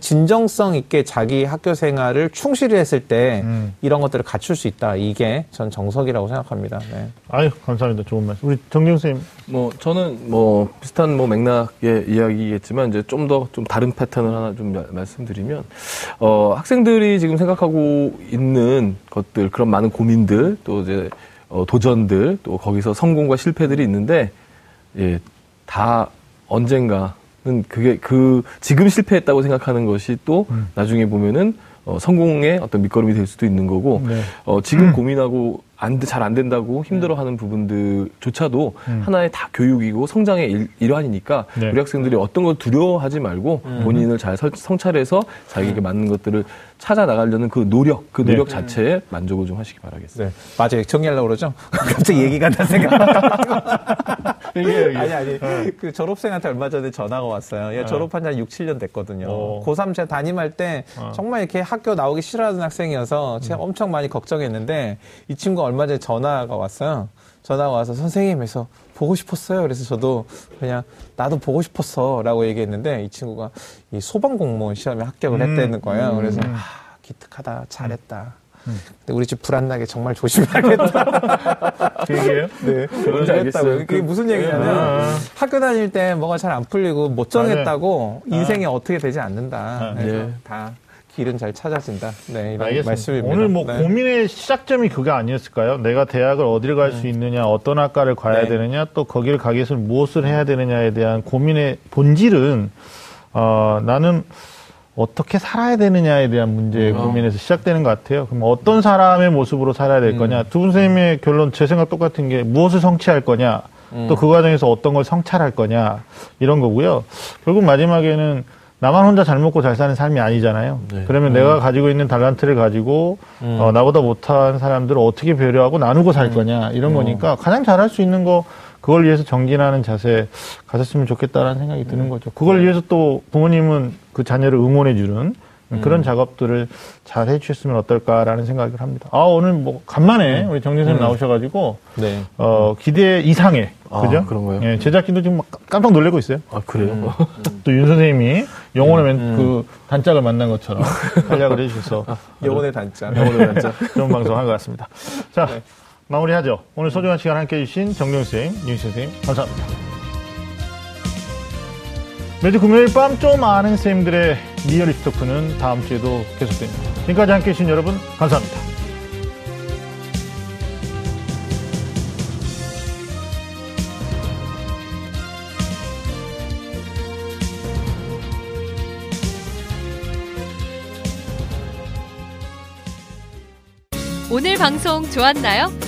진정성 있게 자기 학교 생활을 충실히 했을 때 음. 이런 것들을 갖출 수 있다. 이게 전 정석이라고 생각합니다. 네. 아유, 감사합니다. 좋은 말씀. 우리 정경 선생님. 뭐 저는 뭐 비슷한 뭐 맥락의 이야기겠지만 이제 좀 더좀 다른 패턴을 하나 좀 마- 말씀드리면 어 학생들이 지금 생각하고 있는 것들 그런 많은 고민들 또 이제 어 도전들 또 거기서 성공과 실패들이 있는데 예 다 언젠가는 그게 그 지금 실패했다고 생각하는 것이 또 나중에 보면은 어 성공의 어떤 밑거름이 될 수도 있는 거고 네. 어, 지금 고민하고 안, 잘안 된다고 힘들어하는 부분들조차도 하나의 다 교육이고 성장의 일, 일환이니까 네. 우리 학생들이 어떤 걸 두려워하지 말고 본인을 잘 설- 성찰해서 자기에게 맞는 것들을 찾아 나가려는 그 노력, 그 네. 노력 자체에 만족을 좀 하시기 바라겠습니다. 네. 맞아요. 정리하려고 그러죠? [LAUGHS] 갑자기 얘기가 나 생각. [LAUGHS] [LAUGHS] 아니, 아니. 그 졸업생한테 얼마 전에 전화가 왔어요. 얘 졸업한 지 한 6, 7년 됐거든요. 어. 고3 제가 담임할 때 어. 정말 이렇게 학교 나오기 싫어하는 학생이어서 제가 엄청 많이 걱정했는데 이 친구가 얼마 전에 전화가 왔어요. 전화가 와서 선생님 해서 보고 싶었어요. 그래서 저도 그냥 나도 보고 싶었어 라고 얘기했는데 이 친구가 이 소방공무원 시험에 합격을 음. 했다는 거예요. 그래서 아, 기특하다. 잘했다. 근데 우리 집 불안나게 정말 조심해야겠다. [LAUGHS] 그 얘기예요? 네. 뭔지 알겠어요. 그게 무슨 얘기냐면 아. 학교 다닐 때 뭐가 잘 안 풀리고 못 정했다고 인생이 어떻게 되지 않는다. 아. 네. 다 길은 잘 찾아진다. 네, 이런 알겠습니다. 말씀입니다. 오늘 뭐 네. 고민의 시작점이 그거 아니었을까요? 내가 대학을 어디를 갈수 있느냐, 어떤 학과를 가야 네. 되느냐, 또 거기를 가기 위해서 무엇을 해야 되느냐에 대한 고민의 본질은 어, 나는 어떻게 살아야 되느냐에 대한 문제 고민에서 시작되는 것 같아요. 그럼 어떤 사람의 모습으로 살아야 될 거냐? 두분 선생님의 결론 제 생각 똑같은 게 무엇을 성취할 거냐? 또그 과정에서 어떤 걸 성찰할 거냐? 이런 거고요. 결국 마지막에는 나만 혼자 잘 먹고 잘 사는 삶이 아니잖아요. 그러면 내가 가지고 있는 달란트를 가지고 어, 나보다 못한 사람들을 어떻게 배려하고 나누고 살 거냐 이런 거니까 가장 잘할 수 있는 거 그걸 위해서 정진하는 자세 가졌으면 좋겠다라는 생각이 드는 거죠. 그걸 위해서 또 부모님은 그 자녀를 응원해 주는 그런 작업들을 잘 해주셨으면 어떨까라는 생각을 합니다. 아 오늘 뭐 간만에 우리 정진 선생님 나오셔가지고 네. 어, 기대 이상의 아, 그죠? 그런가요? 예, 제작진도 지금 막 깜짝 놀래고 있어요. 아, 그래요? [LAUGHS] 또윤 선생님이 영혼의 멘- 그 단짝을 만난 것처럼 [LAUGHS] 활약을 해주셔서 영혼의 단짝. 영혼의 단짝 좋은 방송 한 것 같습니다. 자 마무리하죠. 오늘 소중한 시간 함께해 주신 정경 선생님, 윤 선생님 감사합니다. 매주 금요일 밤 좀 아는 선생님들의 리얼리스트 토크는 다음 주에도 계속됩니다. 지금까지 함께해 주신 여러분 감사합니다. 오늘 방송 좋았나요?